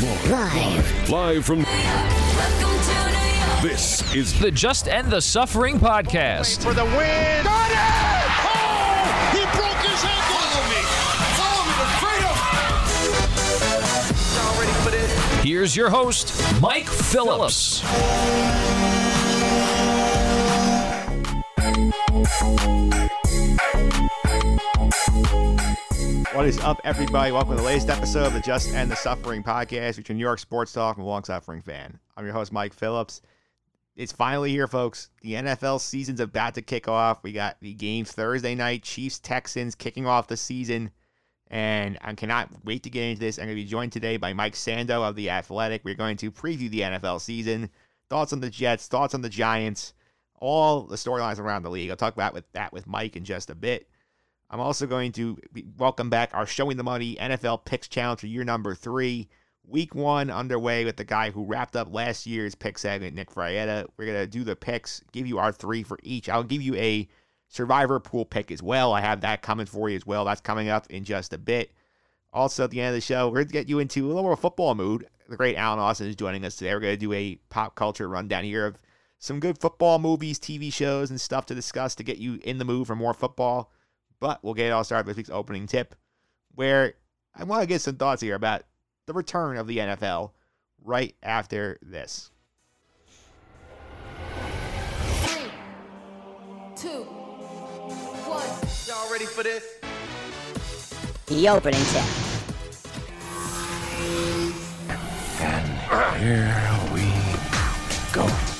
Live. Live from. This is The Just End the Suffering podcast. for the win. Got it! Oh! He broke his ankle. Follow me. Follow me to freedom. Y'all ready for this? Here's your host, Mike Phillips. What is up, everybody? Welcome to the latest episode of the Just End the Suffering podcast, featuring New York sports talk and a long suffering fan. I'm your host, Mike Phillips. It's finally here, folks. The NFL season's about to kick off. We got the games Thursday night, Chiefs Texans kicking off the season. And I cannot wait to get into this. I'm going to be joined today by Mike Sando of The Athletic. We're going to preview the NFL season, thoughts on the Jets, thoughts on the Giants, all the storylines around the league. I'll talk about with that with Mike in just a bit. I'm also going to welcome back our Showing the Money NFL Picks Challenge for year number three. Week one underway with the guy who wrapped up last year's pick segment, Nick Frietta. We're going to do the picks, give you our three for each. I'll give you a survivor pool pick as well. I have that coming for you as well. That's coming up in just a bit. Also, at the end of the show, we're going to get you into a little more football mood. The great Alan Austin is joining us today. We're going to do a pop culture rundown here of some good football movies, TV shows, and stuff to discuss to get you in the mood for more football. But we'll get it all started with this week's opening tip, where I want to get some thoughts here about the return of the NFL right after this. Three, two, one. Y'all ready for this? The opening tip. And here we go.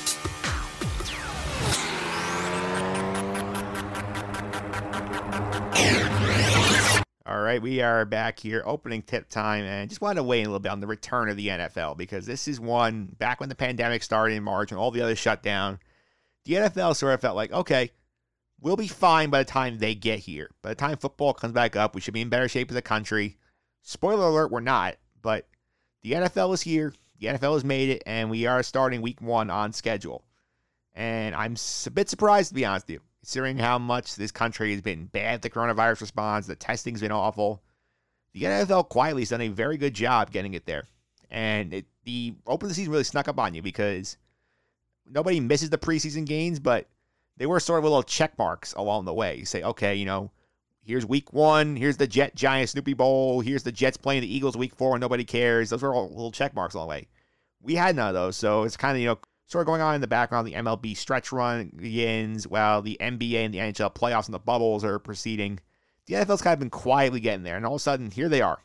All right, we are back here, opening tip time, and just wanted to wait a little bit on the return of the NFL because this is one back when the pandemic started in March and all the others shut down. The NFL sort of felt like, okay, we'll be fine by the time they get here. By the time football comes back up, we should be in better shape as a country. Spoiler alert, we're not, but the NFL is here. The NFL has made it, and we are starting week one on schedule. And I'm a bit surprised, to be honest with you, considering how much this country has been bad at the coronavirus response. The testing's been awful. The NFL quietly has done a very good job getting it there. And it, the open of the season really snuck up on you because nobody misses the preseason games, but they were sort of little check marks along the way. You say, okay, you know, here's week one, here's the Jet Giant Snoopy Bowl, here's the Jets playing the Eagles week four, and nobody cares. Those were all little check marks along the way. We had none of those, so it's kind of, you know, sort of going on in the background. The MLB stretch run begins while the NBA and the NHL playoffs and the bubbles are proceeding. The NFL's kind of been quietly getting there, and all of a sudden, here they are.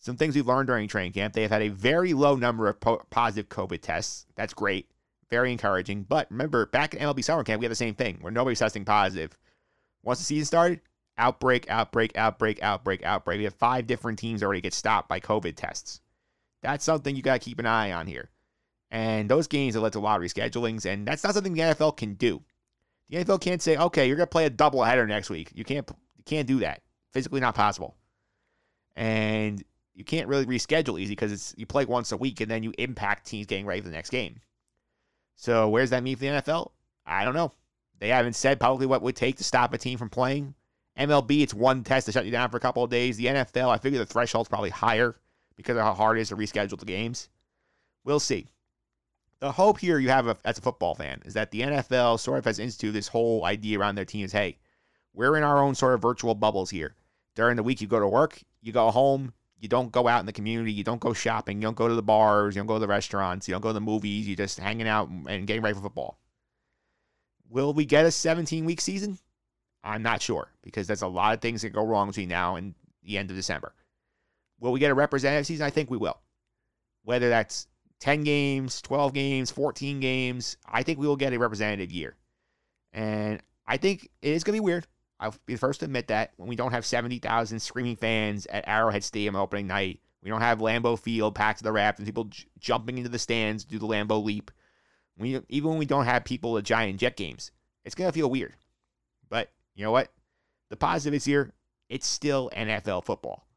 Some things we've learned during training camp. They have had a very low number of po- positive COVID tests. That's great. Very encouraging. But remember, back at MLB summer camp, we had the same thing where nobody's testing positive. Once the season started, outbreak, outbreak, outbreak, outbreak, outbreak. We have five different teams already get stopped by COVID tests. That's something you got to keep an eye on here. And those games have led to a lot of reschedulings, and that's not something the NFL can do. The NFL can't say, okay, you're going to play a doubleheader next week. You can't, you can't do that. Physically not possible. And you can't really reschedule easy because it's you play once a week and then you impact teams getting ready for the next game. So where's that mean for the NFL? I don't know. They haven't said publicly what would take to stop a team from playing. MLB, it's one test to shut you down for a couple of days. The NFL, I figure the threshold's probably higher because of how hard it is to reschedule the games. We'll see. The hope here you have as a football fan is that the NFL sort of has instituted this whole idea around their team is Hey, we're in our own sort of virtual bubbles here. During the week, you go to work, you go home, you don't go out in the community, you don't go shopping, you don't go to the bars, you don't go to the restaurants, you don't go to the movies, you're just hanging out and getting ready for football. Will we get a 17 week season? I'm not sure because there's a lot of things that go wrong between now and the end of December. Will we get a representative season? I think we will. Whether that's 10 games, 12 games, 14 games, I think we will get a representative year. And I think it is going to be weird. I'll be the first to admit that when we don't have 70,000 screaming fans at Arrowhead Stadium opening night, we don't have Lambeau Field packed to the raft and people j- jumping into the stands to do the Lambeau leap. We, even when we don't have people at giant jet games, it's going to feel weird. But you know what? The positive is here. It's still NFL football.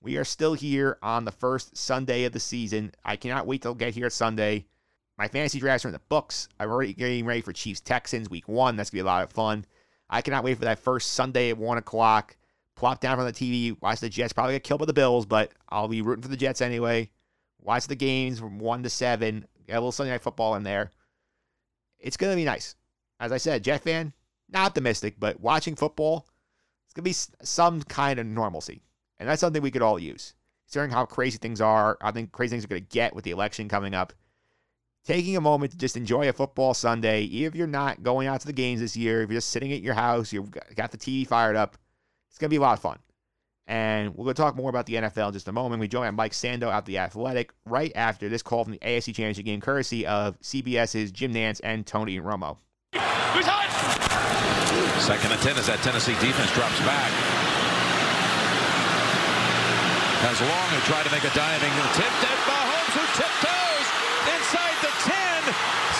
We are still here on the first Sunday of the season. I cannot wait till get here Sunday. My fantasy drafts are in the books. I'm already getting ready for Chiefs Texans week one. That's gonna be a lot of fun. I cannot wait for that first Sunday at one o'clock. Plop down from the TV, watch the Jets probably get killed by the Bills, but I'll be rooting for the Jets anyway. watch the games from one to seven, get a little Sunday night football in there. It's gonna be nice. As I said, Jet fan, not optimistic, but watching football, it's gonna be some kind of normalcy, and that's something we could all use. Considering how crazy things are, I think crazy things are gonna get with the election coming up. Taking a moment to just enjoy a football Sunday, even if you're not going out to the games this year, if you're just sitting at your house, you've got the TV fired up, it's gonna be a lot of fun. And we're going to talk more about the NFL in just a moment. We join Mike Sando out the Athletic right after this call from the AFC Championship game, courtesy of CBS's Jim Nantz and Tony Romo. Second and 10 as that Tennessee defense drops back. Has Long who tried to make a diving tip. And Mahomes who tiptoes inside the 10.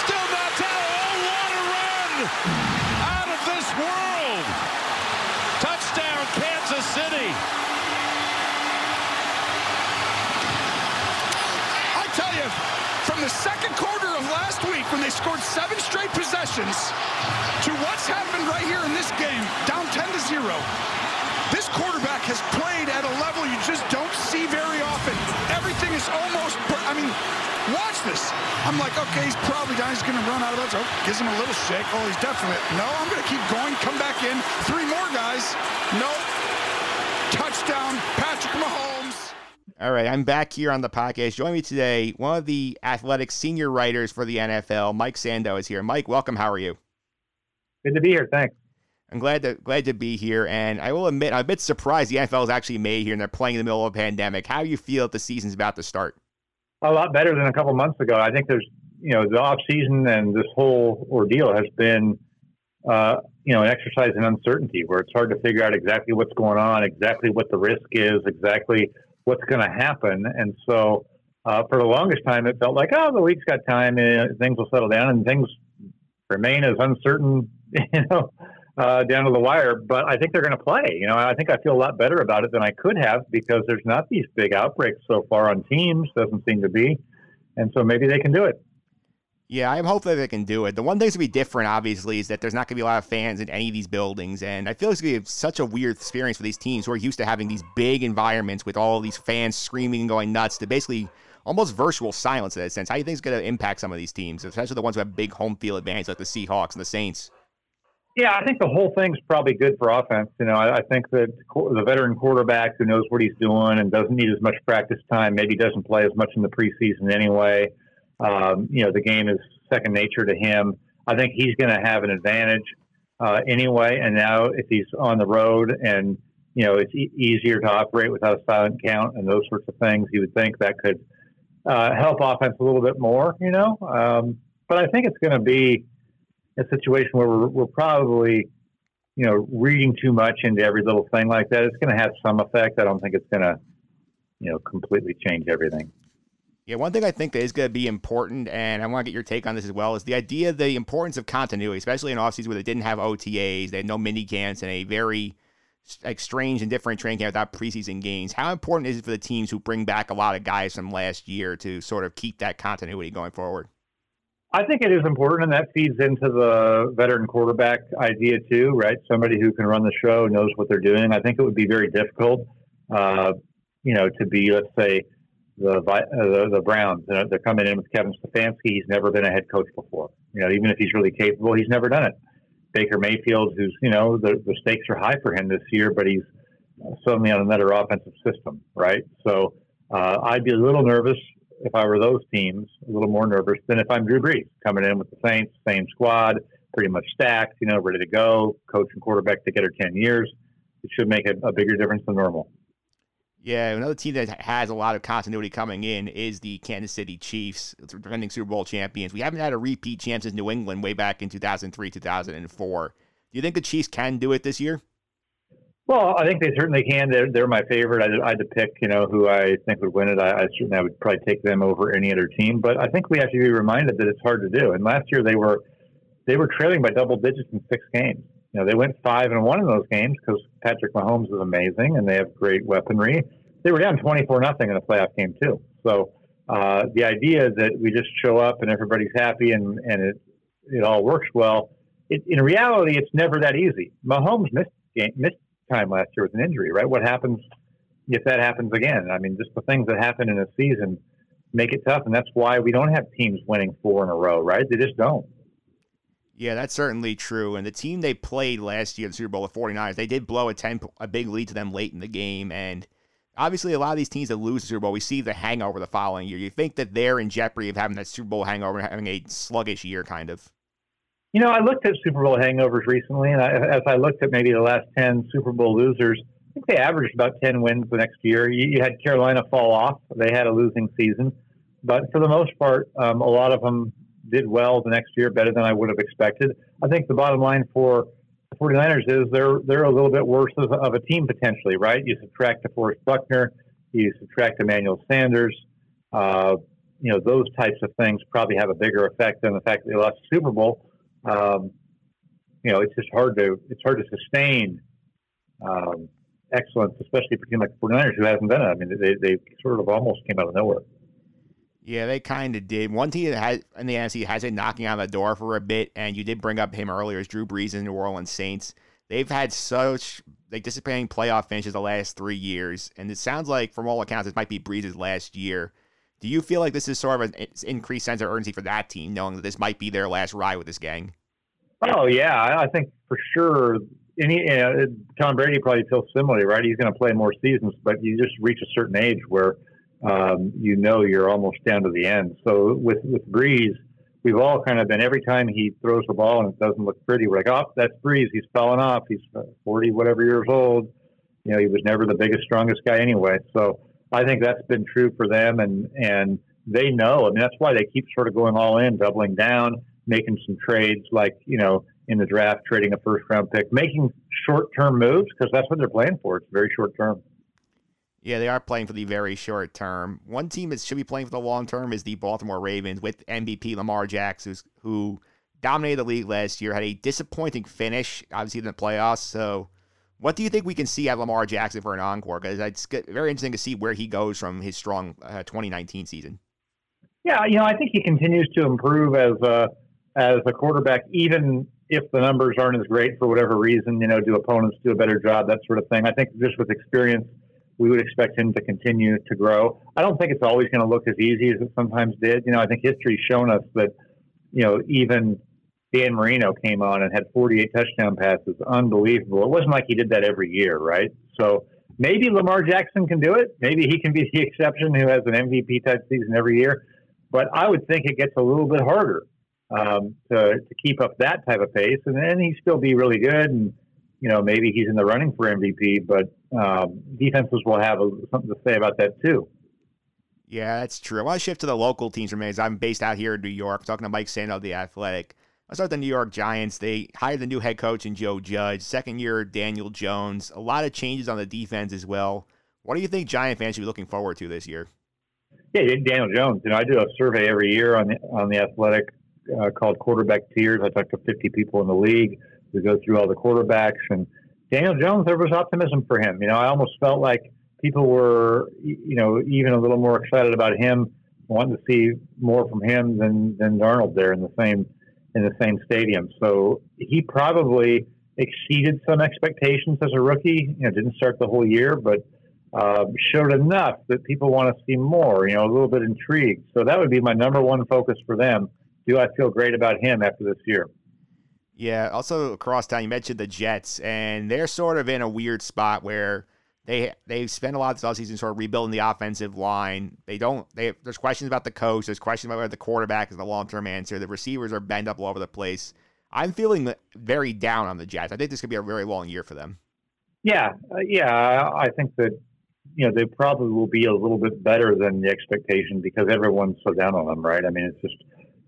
Still knocked out. Oh, what a run! Out of this world! Touchdown, Kansas City. I tell you, from the second quarter of last week when they scored seven straight possessions to what's happened right here in this game, down 10 to 0. This quarterback has played at a level you just don't. Everything almost, per- I mean, watch this. I'm like, okay, he's probably down. He's going to run out of that. Oh, gives him a little shake. Oh, he's definite. No, I'm going to keep going. Come back in. Three more guys. No. Touchdown, Patrick Mahomes. All right, I'm back here on the podcast. Join me today, one of the athletic senior writers for the NFL, Mike Sando, is here. Mike, welcome. How are you? Good to be here. Thanks. I'm glad to glad to be here, and I will admit I'm a bit surprised the NFL is actually made here and they're playing in the middle of a pandemic. How do you feel that the season's about to start? A lot better than a couple months ago. I think there's, you know, the off season and this whole ordeal has been, uh, you know, an exercise in uncertainty where it's hard to figure out exactly what's going on, exactly what the risk is, exactly what's going to happen. And so, uh, for the longest time, it felt like, oh, the week's got time, and things will settle down, and things remain as uncertain, you know, uh, down to the wire. But I think they're going to play. You know, I think I feel a lot better about it than I could have because there's not these big outbreaks so far on teams. Doesn't seem to be, and so maybe they can do it. Yeah, I'm hopeful they can do it. The one thing that's going to be different, obviously, is that there's not going to be a lot of fans in any of these buildings, and I feel like it's going to be such a weird experience for these teams who are used to having these big environments with all these fans screaming and going nuts to basically almost virtual silence in a sense. How do you think it's going to impact some of these teams, especially the ones who have big home field advantage like the Seahawks and the Saints? Yeah, I think the whole thing's probably good for offense. You know, I, I think that the veteran quarterback who knows what he's doing and doesn't need as much practice time, maybe doesn't play as much in the preseason anyway. Um, you know, the game is second nature to him. I think he's going to have an advantage uh, anyway. And now, if he's on the road and you know it's e- easier to operate without a silent count and those sorts of things, you would think that could uh, help offense a little bit more. You know, um, but I think it's going to be a situation where we're, we're probably, you know, reading too much into every little thing like that. It's going to have some effect. I don't think it's going to, you know, completely change everything. Yeah, one thing I think that is going to be important, and I want to get your take on this as well, is the idea the importance of continuity, especially in offseason where they didn't have OTAs, they had no mini camps, and a very like strange and different training camp without preseason games. How important is it for the teams who bring back a lot of guys from last year to sort of keep that continuity going forward? I think it is important, and that feeds into the veteran quarterback idea too, right? Somebody who can run the show, knows what they're doing. I think it would be very difficult, uh, you know, to be, let's say, the uh, the, the Browns. You know, they're coming in with Kevin Stefanski. He's never been a head coach before. You know, even if he's really capable, he's never done it. Baker Mayfield, who's you know the the stakes are high for him this year, but he's suddenly on another offensive system, right? So uh, I'd be a little nervous if I were those teams, a little more nervous than if I'm Drew Brees coming in with the Saints, same squad, pretty much stacked, you know, ready to go, coach and quarterback together 10 years. It should make a, a bigger difference than normal. Yeah, another team that has a lot of continuity coming in is the Kansas City Chiefs, defending Super Bowl champions. We haven't had a repeat champ since New England way back in 2003, 2004. Do you think the Chiefs can do it this year? Well, I think they certainly can. They're, they're my favorite. I, I had to pick, you know, who I think would win it. I, I certainly I would probably take them over any other team. But I think we have to be reminded that it's hard to do. And last year they were they were trailing by double digits in six games. You know, they went five and one in those games because Patrick Mahomes is amazing and they have great weaponry. They were down twenty four nothing in a playoff game too. So uh, the idea that we just show up and everybody's happy and and it it all works well. It, in reality, it's never that easy. Mahomes missed game, missed time last year with an injury, right? What happens if that happens again? I mean, just the things that happen in a season make it tough. And that's why we don't have teams winning four in a row, right? They just don't. Yeah, that's certainly true. And the team they played last year in the Super Bowl, the 49ers, they did blow a 10 a big lead to them late in the game. And obviously, a lot of these teams that lose the Super Bowl, we see the hangover the following year. You think that they're in jeopardy of having that Super Bowl hangover having a sluggish year, kind of. You know, I looked at Super Bowl hangovers recently, and I, as I looked at maybe the last 10 Super Bowl losers, I think they averaged about 10 wins the next year. You, you had Carolina fall off, they had a losing season. But for the most part, um, a lot of them did well the next year, better than I would have expected. I think the bottom line for the 49ers is they're they're a little bit worse of, of a team potentially, right? You subtract DeForest Buckner, you subtract Emmanuel Sanders, uh, you know those types of things probably have a bigger effect than the fact that they lost the Super Bowl. Um, you know, it's just hard to it's hard to sustain um, excellence, especially for team like the 49ers who hasn't done it. I mean, they they sort of almost came out of nowhere. Yeah, they kind of did. One team that has in the NFC has been knocking on the door for a bit, and you did bring up him earlier, is Drew Brees and New Orleans Saints. They've had such like disappointing playoff finishes the last three years, and it sounds like, from all accounts, this might be Brees' last year. Do you feel like this is sort of an increased sense of urgency for that team, knowing that this might be their last ride with this gang? Oh yeah, I think for sure. Any uh, Tom Brady probably feels similarly, right? He's going to play more seasons, but you just reach a certain age where um, you know you're almost down to the end. So with with Brees, we've all kind of been every time he throws the ball and it doesn't look pretty, we're like, oh, that's Brees. He's falling off. He's 40 whatever years old. You know, he was never the biggest, strongest guy anyway. So I think that's been true for them, and and they know. I mean, that's why they keep sort of going all in, doubling down, making some trades, like you know, in the draft, trading a first round pick, making short term moves because that's what they're playing for. It's very short term. Yeah, they are playing for the very short term. One team that should be playing for the long term is the Baltimore Ravens with MVP Lamar Jackson, who dominated the league last year, had a disappointing finish, obviously in the playoffs. So, what do you think we can see out Lamar Jackson for an encore? Because it's very interesting to see where he goes from his strong uh, 2019 season. Yeah, you know, I think he continues to improve as a as a quarterback, even if the numbers aren't as great for whatever reason. You know, do opponents do a better job, that sort of thing. I think just with experience we would expect him to continue to grow. I don't think it's always going to look as easy as it sometimes did. You know, I think history's shown us that, you know, even Dan Marino came on and had 48 touchdown passes. Unbelievable. It wasn't like he did that every year, right? So maybe Lamar Jackson can do it. Maybe he can be the exception who has an MVP type season every year. But I would think it gets a little bit harder um, to, to keep up that type of pace. And then he still be really good and you know, maybe he's in the running for MVP, but um, defenses will have a, something to say about that too. Yeah, that's true. I want to shift to the local teams for a minute. I'm based out here in New York. I'm talking to Mike Sando of the Athletic. I start the New York Giants. They hired the new head coach in Joe Judge. Second year, Daniel Jones. A lot of changes on the defense as well. What do you think Giant fans should be looking forward to this year? Yeah, Daniel Jones. You know, I do a survey every year on the on the Athletic uh, called Quarterback Tiers. I talked to 50 people in the league we go through all the quarterbacks and Daniel Jones. There was optimism for him. You know, I almost felt like people were, you know, even a little more excited about him, wanting to see more from him than than Darnold there in the same in the same stadium. So he probably exceeded some expectations as a rookie. You know, didn't start the whole year, but uh, showed enough that people want to see more. You know, a little bit intrigued. So that would be my number one focus for them. Do I feel great about him after this year? Yeah. Also across town, you mentioned the Jets, and they're sort of in a weird spot where they they spend a lot of this offseason sort of rebuilding the offensive line. They don't. They there's questions about the coach. There's questions about whether the quarterback is the long term answer. The receivers are bent up all over the place. I'm feeling very down on the Jets. I think this could be a very long year for them. Yeah, uh, yeah. I think that you know they probably will be a little bit better than the expectation because everyone's so down on them, right? I mean, it's just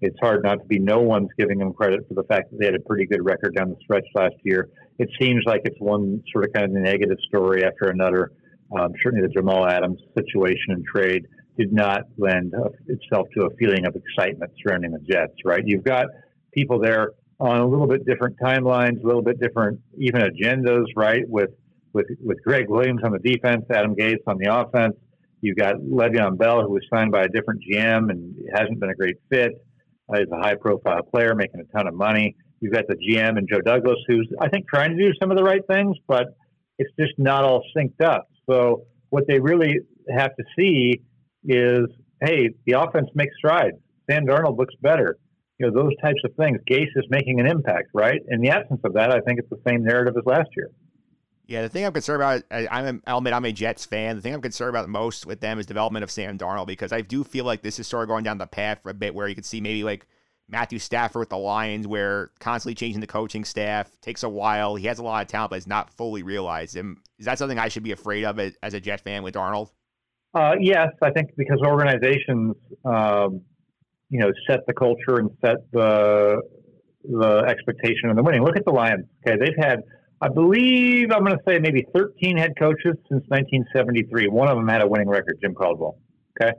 it's hard not to be. No one's giving them credit for the fact that they had a pretty good record down the stretch last year. It seems like it's one sort of kind of negative story after another. Um, certainly, the Jamal Adams situation and trade did not lend itself to a feeling of excitement surrounding the Jets. Right? You've got people there on a little bit different timelines, a little bit different even agendas. Right? With with with Gregg Williams on the defense, Adam Gase on the offense. You've got Le'Veon Bell, who was signed by a different GM and hasn't been a great fit. He's a high profile player making a ton of money. You've got the GM and Joe Douglas, who's, I think, trying to do some of the right things, but it's just not all synced up. So, what they really have to see is hey, the offense makes strides. Sam Darnold looks better. You know, those types of things. Gase is making an impact, right? In the absence of that, I think it's the same narrative as last year. Yeah, the thing I'm concerned about, I, I'm, I'll admit I'm a Jets fan. The thing I'm concerned about most with them is development of Sam Darnold because I do feel like this is sort of going down the path for a bit where you could see maybe like Matthew Stafford with the Lions, where constantly changing the coaching staff takes a while. He has a lot of talent, but it's not fully realized. And is that something I should be afraid of as, as a Jet fan with Darnold? Uh, yes, I think because organizations, um, you know, set the culture and set the the expectation and the winning. Look at the Lions. Okay, they've had, I believe, I'm going to say maybe 13 head coaches since 1973. One of them had a winning record, Jim Caldwell. Okay,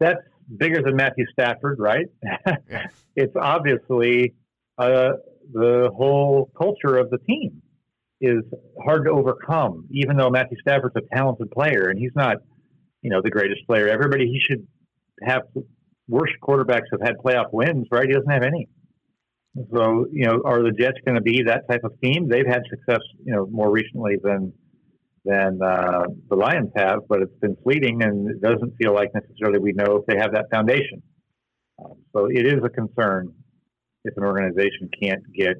that's bigger than Matthew Stafford, right? it's obviously uh, the whole culture of the team is hard to overcome. Even though Matthew Stafford's a talented player and he's not, you know, the greatest player. Everybody he should have worst quarterbacks have had playoff wins, right? He doesn't have any. So, you know, are the Jets going to be that type of team? They've had success, you know, more recently than than uh, the Lions have, but it's been fleeting, and it doesn't feel like necessarily we know if they have that foundation. Um, so it is a concern if an organization can't get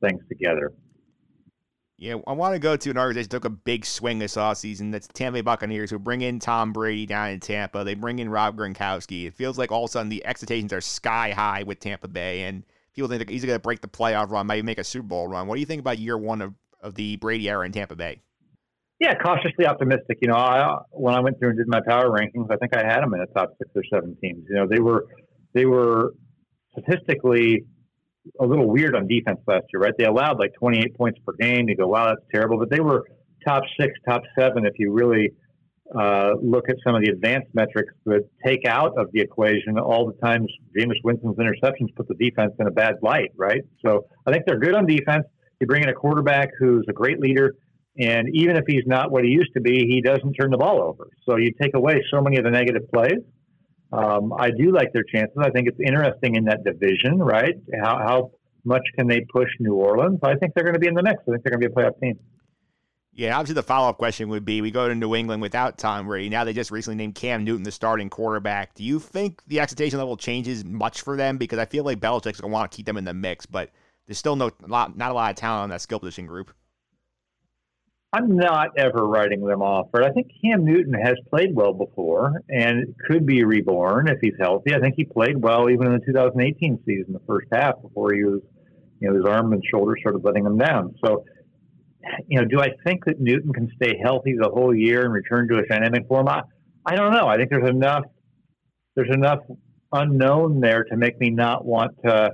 things together. Yeah, I want to go to an organization that took a big swing this offseason. That's the Tampa Bay Buccaneers, who bring in Tom Brady down in Tampa. They bring in Rob Gronkowski. It feels like all of a sudden the expectations are sky high with Tampa Bay, and people think he's going to break the playoff run, maybe make a Super Bowl run. What do you think about year one of, of the Brady era in Tampa Bay? Yeah, cautiously optimistic. You know, I, when I went through and did my power rankings, I think I had them in the top six or seven teams. You know, they were they were statistically a little weird on defense last year, right? They allowed like 28 points per game. You go, wow, that's terrible. But they were top six, top seven if you really uh, look at some of the advanced metrics that take out of the equation all the times Jameis Winston's interceptions put the defense in a bad light, right? So I think they're good on defense. You bring in a quarterback who's a great leader, and even if he's not what he used to be, he doesn't turn the ball over. So you take away so many of the negative plays. Um, I do like their chances. I think it's interesting in that division, right? How, how much can they push New Orleans? I think they're going to be in the mix. I think they're going to be a playoff team. Yeah, obviously the follow up question would be: We go to New England without Tom Brady. Now they just recently named Cam Newton the starting quarterback. Do you think the expectation level changes much for them? Because I feel like Belichick's to want to keep them in the mix, but there's still no not, not a lot of talent on that skill position group. I'm not ever writing them off, but I think Cam Newton has played well before and could be reborn if he's healthy. I think he played well even in the 2018 season, the first half, before he was, you know, his arm and shoulder started letting him down. So, you know, do I think that Newton can stay healthy the whole year and return to his dynamic form? I, I don't know. I think there's enough there's enough unknown there to make me not want to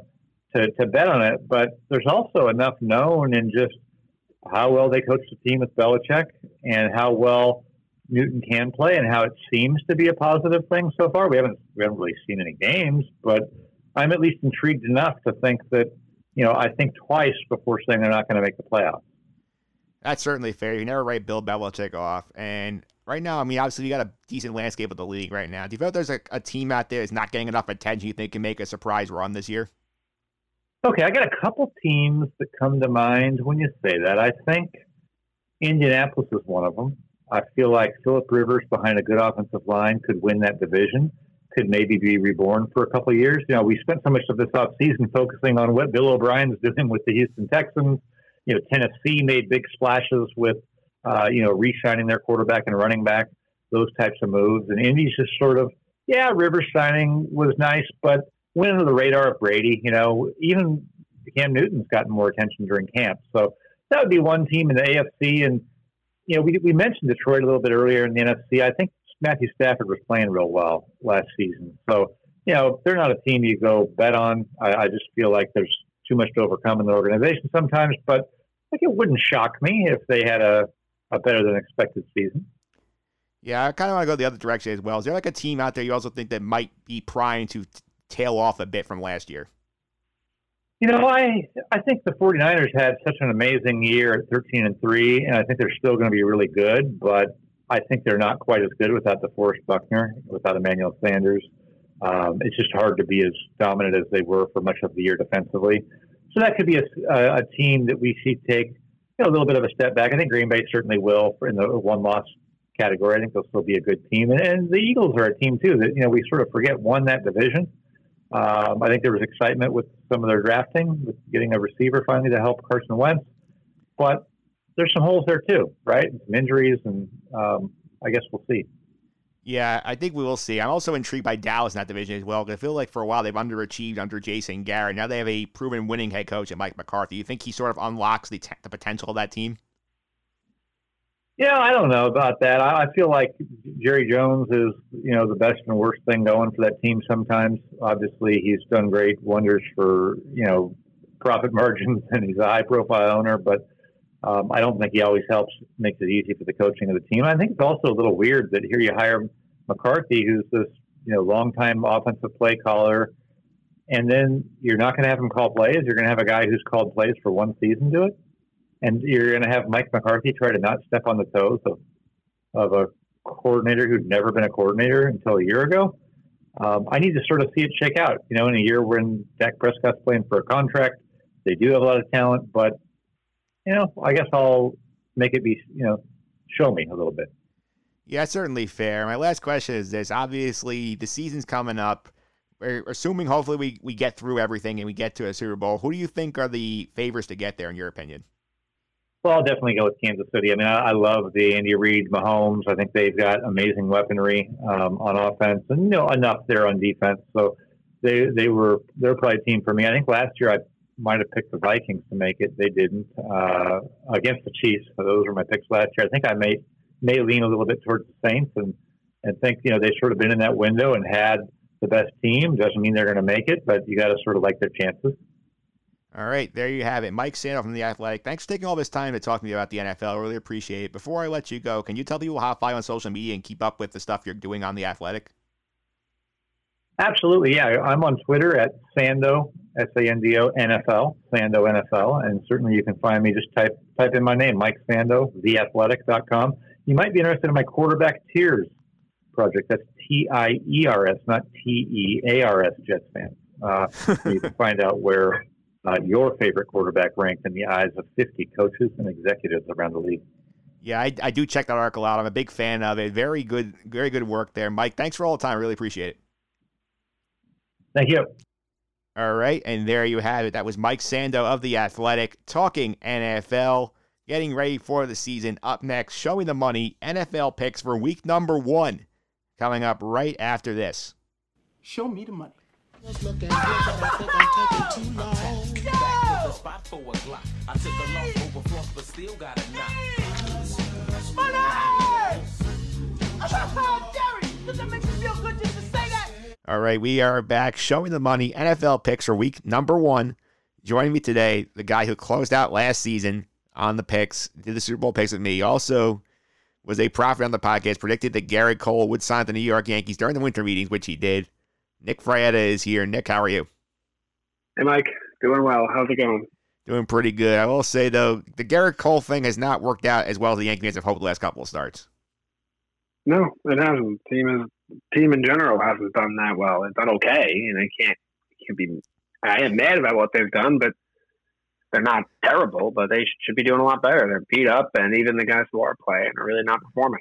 to, to bet on it. But there's also enough known in just how well they coach the team with Belichick and how well Newton can play and how it seems to be a positive thing so far. We haven't we haven't really seen any games, but I'm at least intrigued enough to think that you know I think twice before saying they're not going to make the playoffs. That's certainly fair. You never write Bill Belichick off, and right now, I mean, obviously, you got a decent landscape of the league right now. Do you feel like there's a, a team out there that's not getting enough attention you think can make a surprise run this year? Okay, I got a couple teams that come to mind when you say that. I think Indianapolis is one of them. I feel like Philip Rivers behind a good offensive line could win that division, could maybe be reborn for a couple years. You know, we spent so much of this offseason focusing on what Bill O'Brien's doing with the Houston Texans. You know, Tennessee made big splashes with, uh, you know, re-signing their quarterback and running back, those types of moves. And Indy's just sort of, yeah, Rivers signing was nice, but went under the radar of Brady. You know, even Cam Newton's gotten more attention during camp. So that would be one team in the AFC. And, you know, we, we mentioned Detroit a little bit earlier in the NFC. I think Matthew Stafford was playing real well last season. So, you know, they're not a team you go bet on. I, I just feel like there's too much to overcome in the organization sometimes. But like it wouldn't shock me if they had a, a better than expected season. Yeah, I kind of want to go the other direction as well. Is there like a team out there you also think that might be prying to tail off a bit from last year? You know, I I think the 49ers had such an amazing year at 13 and 3 and I think they're still going to be really good, but I think they're not quite as good without the DeForest Buckner, without Emmanuel Sanders. Um, it's just hard to be as dominant as they were for much of the year defensively. So that could be a, a, a team that we see take you know, a little bit of a step back. I think Green Bay certainly will in the one loss category. I think they'll still be a good team. And, and the Eagles are a team too that you know we sort of forget won that division. Um, I think there was excitement with some of their drafting, with getting a receiver finally to help Carson Wentz. But there's some holes there too, right? Some injuries, and um, I guess we'll see. Yeah, I think we will see. I'm also intrigued by Dallas in that division as well. I feel like for a while they've underachieved under Jason Garrett. Now they have a proven winning head coach in Mike McCarthy. You think he sort of unlocks the, t- the potential of that team? Yeah, I don't know about that. I, I feel like Jerry Jones is, you know, the best and worst thing going for that team sometimes. Obviously, he's done great wonders for, you know, profit margins and he's a high profile owner, but um, I don't think he always helps, makes it easy for the coaching of the team. I think it's also a little weird that here you hire McCarthy, who's this, you know, longtime offensive play caller, and then you're not going to have him call plays. You're going to have a guy who's called plays for one season do it and you're going to have Mike McCarthy try to not step on the toes of, of a coordinator who'd never been a coordinator until a year ago. Um, I need to sort of see it shake out. You know, in a year when Dak Prescott's playing for a contract, they do have a lot of talent, but you know, I guess I'll make it be, you know, show me a little bit. Yeah, certainly fair. My last question is this: obviously, the season's coming up. We're assuming hopefully we, we get through everything and we get to a Super Bowl. Who do you think are the favorites to get there, in your opinion? Well, I'll definitely go with Kansas City. I mean, I, I love the Andy Reid, Mahomes. I think they've got amazing weaponry um, on offense, and you know enough there on defense. So they they were they're probably a team for me. I think last year I might have picked the Vikings to make it. They didn't uh, against the Chiefs. So those were my picks last year. I think I may may lean a little bit towards the Saints and and think you know they've sort of been in that window and had the best team. Doesn't mean they're going to make it, but you got to sort of like their chances. All right, there you have it. Mike Sando from The Athletic. Thanks for taking all this time to talk to me about the NFL. Really appreciate it. Before I let you go, can you tell people how to follow on social media and keep up with the stuff you're doing on The Athletic? Absolutely, yeah. I'm on Twitter at Sando, S A N D O NFL, Sando NFL, and certainly you can find me. Just type type in my name, Mike Sando, theathletic.com. You might be interested in my quarterback tiers project. That's T I E R S, not T E A R S, Jets fans. Uh, you can find out where uh, your favorite quarterback ranked in the eyes of 50 coaches and executives around the league. Yeah, I, I do check that article out. I'm a big fan of it. Very good, very good work there, Mike. Thanks for all the time. I really appreciate it. Thank you. All right, and there you have it. That was Mike Sando of the Athletic talking NFL, getting ready for the season. Up next, showing the money NFL picks for week number one, coming up right after this. Show me the money. All right, we are back showing the money NFL picks for week number one. Joining me today, the guy who closed out last season on the picks, did the Super Bowl picks with me. Also, was a prophet on the podcast, predicted that Gerrit Cole would sign the New York Yankees during the winter meetings, which he did. Nick Frietta is here. Nick, how are you? Hey, Mike. Doing well. How's it going? Doing pretty good. I will say though, the Gerrit Cole thing has not worked out as well as the Yankees have hoped the last couple of starts. No, it hasn't. Team is team in general hasn't done that well. It's done okay, and they can't can't be. I am mad about what they've done, but they're not terrible. But they should be doing a lot better. They're beat up, and even the guys who are playing are really not performing.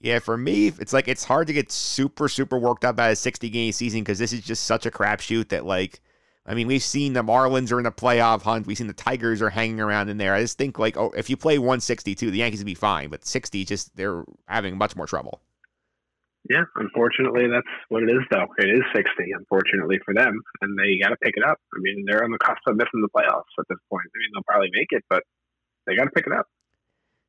Yeah, for me, it's like it's hard to get super super worked up about a sixty game season because this is just such a crapshoot that like I mean, we've seen the Marlins are in the playoff hunt. We've seen the Tigers are hanging around in there. I just think like, oh, if you play 162, the Yankees would be fine, but 60, just they're having much more trouble. Yeah, unfortunately, that's what it is. Though it is 60, unfortunately for them, and they got to pick it up. I mean, they're on the cusp of missing the playoffs at this point. I mean, they'll probably make it, but they got to pick it up.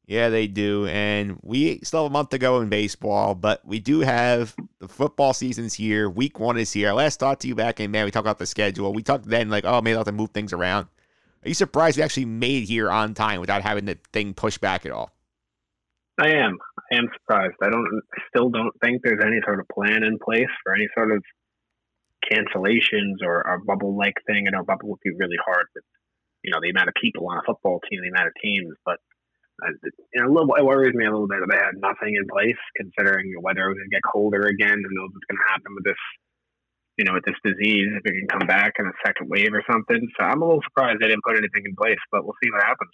Yeah, they do. And we still have a month to go in baseball, but we do have the football season's here. Week one is here. I last talked to you back in May. We talked about the schedule. We talked then, like, oh, maybe I'll have to move things around. Are you surprised we actually made here on time without having the thing pushed back at all? I am. I am surprised. I don't. Still don't think there's any sort of plan in place for any sort of cancellations or a bubble-like thing. I know bubble would be really hard with, you know, the amount of people on a football team, the amount of teams, but you know, it worries me a little bit that they had nothing in place, considering the weather was going to get colder again. Who knows what's going to happen with this, you know, with this disease if it can come back in a second wave or something. So I'm a little surprised they didn't put anything in place, but we'll see what happens.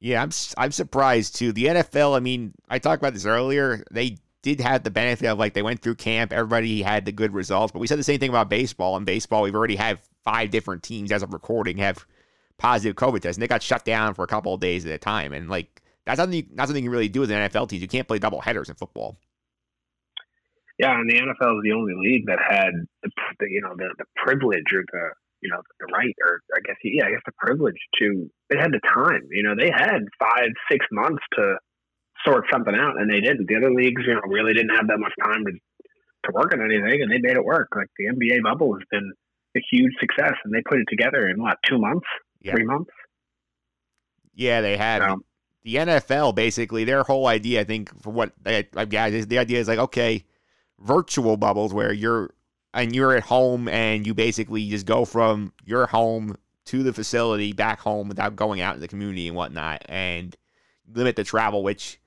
Yeah, I'm I'm surprised too. The NFL, I mean, I talked about this earlier. They did have the benefit of like they went through camp, everybody had the good results, but we said the same thing about baseball. In baseball, we've already had five different teams as of recording have positive COVID tests, and they got shut down for a couple of days at a time. And like that's something you, not something you can really do with an NFL teams. You can't play double headers in football. Yeah, and the NFL is the only league that had the, the you know the, the privilege or the you know the right or I guess yeah I guess the privilege to they had the time you know they had five six months to sort something out and they didn't. The other leagues you know really didn't have that much time to to work on anything and they made it work. Like the NBA bubble has been a huge success and they put it together in what two months? Yeah. three months? Yeah, they had So- The NFL basically their whole idea, I think, for what I guys, is the idea is like okay, virtual bubbles where you're and you're at home and you basically just go from your home to the facility back home without going out in the community and whatnot, and limit the travel. Which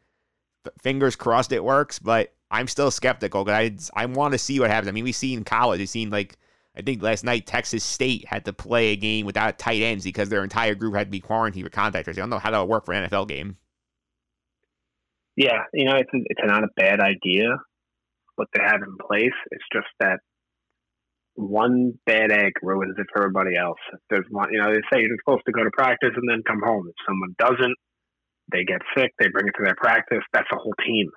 fingers crossed it works, but I'm still skeptical because I I want to see what happens. I mean, we see in college, it seemed like. I think last night Texas State had to play a game without tight ends because their entire group had to be quarantined for contact tracing. I don't know how that would work for an NFL game. Yeah, you know, it's it's not a bad idea what they have in place. It's just that one bad egg ruins it for everybody else. There's one, you know, they say you're supposed to go to practice and then come home. If someone doesn't, they get sick. They bring it to their practice. That's a whole team.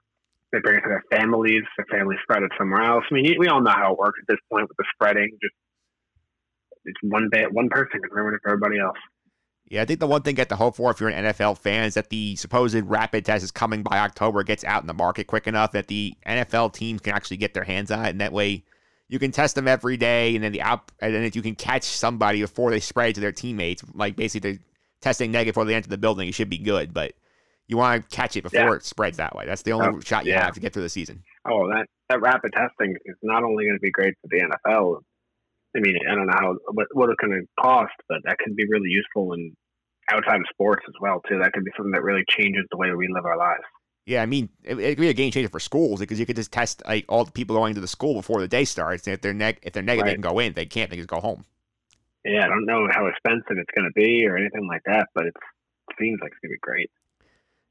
They bring it to their families. Their families spread it somewhere else. I mean, we all know how it works at this point with the spreading. Just it's one bad one person can ruin it for everybody else. Yeah, I think the one thing you have to hope for if you're an NFL fan is that the supposed rapid test is coming by October, gets out in the market quick enough that the NFL teams can actually get their hands on it, and that way you can test them every day, and then the out, and then if you can catch somebody before they spread it to their teammates, like basically they're testing negative before they enter the building, it should be good, but you want to catch it before Yeah. it spreads that way. That's the only Oh, shot you yeah. have to get through the season. Oh, that that rapid testing is not only going to be great for the NFL. I mean, I don't know how what, what it's going to cost, but that can be really useful in outside of sports as well too. That could be something that really changes the way we live our lives. Yeah, I mean, it, it could be a game changer for schools because you could just test like all the people going to the school before the day starts, and if they're neg- if they're negative, they can go in. If they can't, they just go home. Yeah, I don't know how expensive it's going to be or anything like that, but it's, it seems like it's going to be great.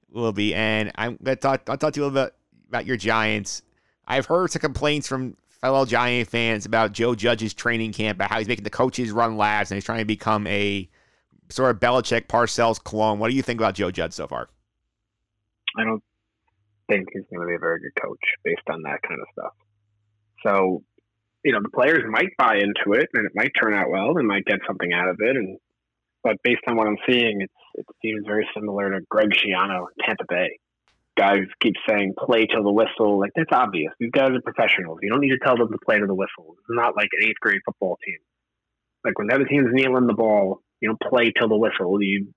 will be. And I'm gonna talk. I'll talk to you a little bit about your Giants. I've heard some complaints from fellow Giant fans about Joe Judge's training camp, about how he's making the coaches run labs and he's trying to become a sort of Belichick Parcells clone. What do you think about Joe Judge so far? I don't think he's going to be a very good coach based on that kind of stuff. So, you know, the players might buy into it and it might turn out well. They might get something out of it. And but based on what I'm seeing, it's it seems very similar to Greg Schiano Tampa Bay. Guys keep saying play till the whistle. Like that's obvious. These guys are professionals. You don't need to tell them to play to the whistle. It's not like an eighth grade football team. Like when the other team's kneeling the ball, you don't play till the whistle. You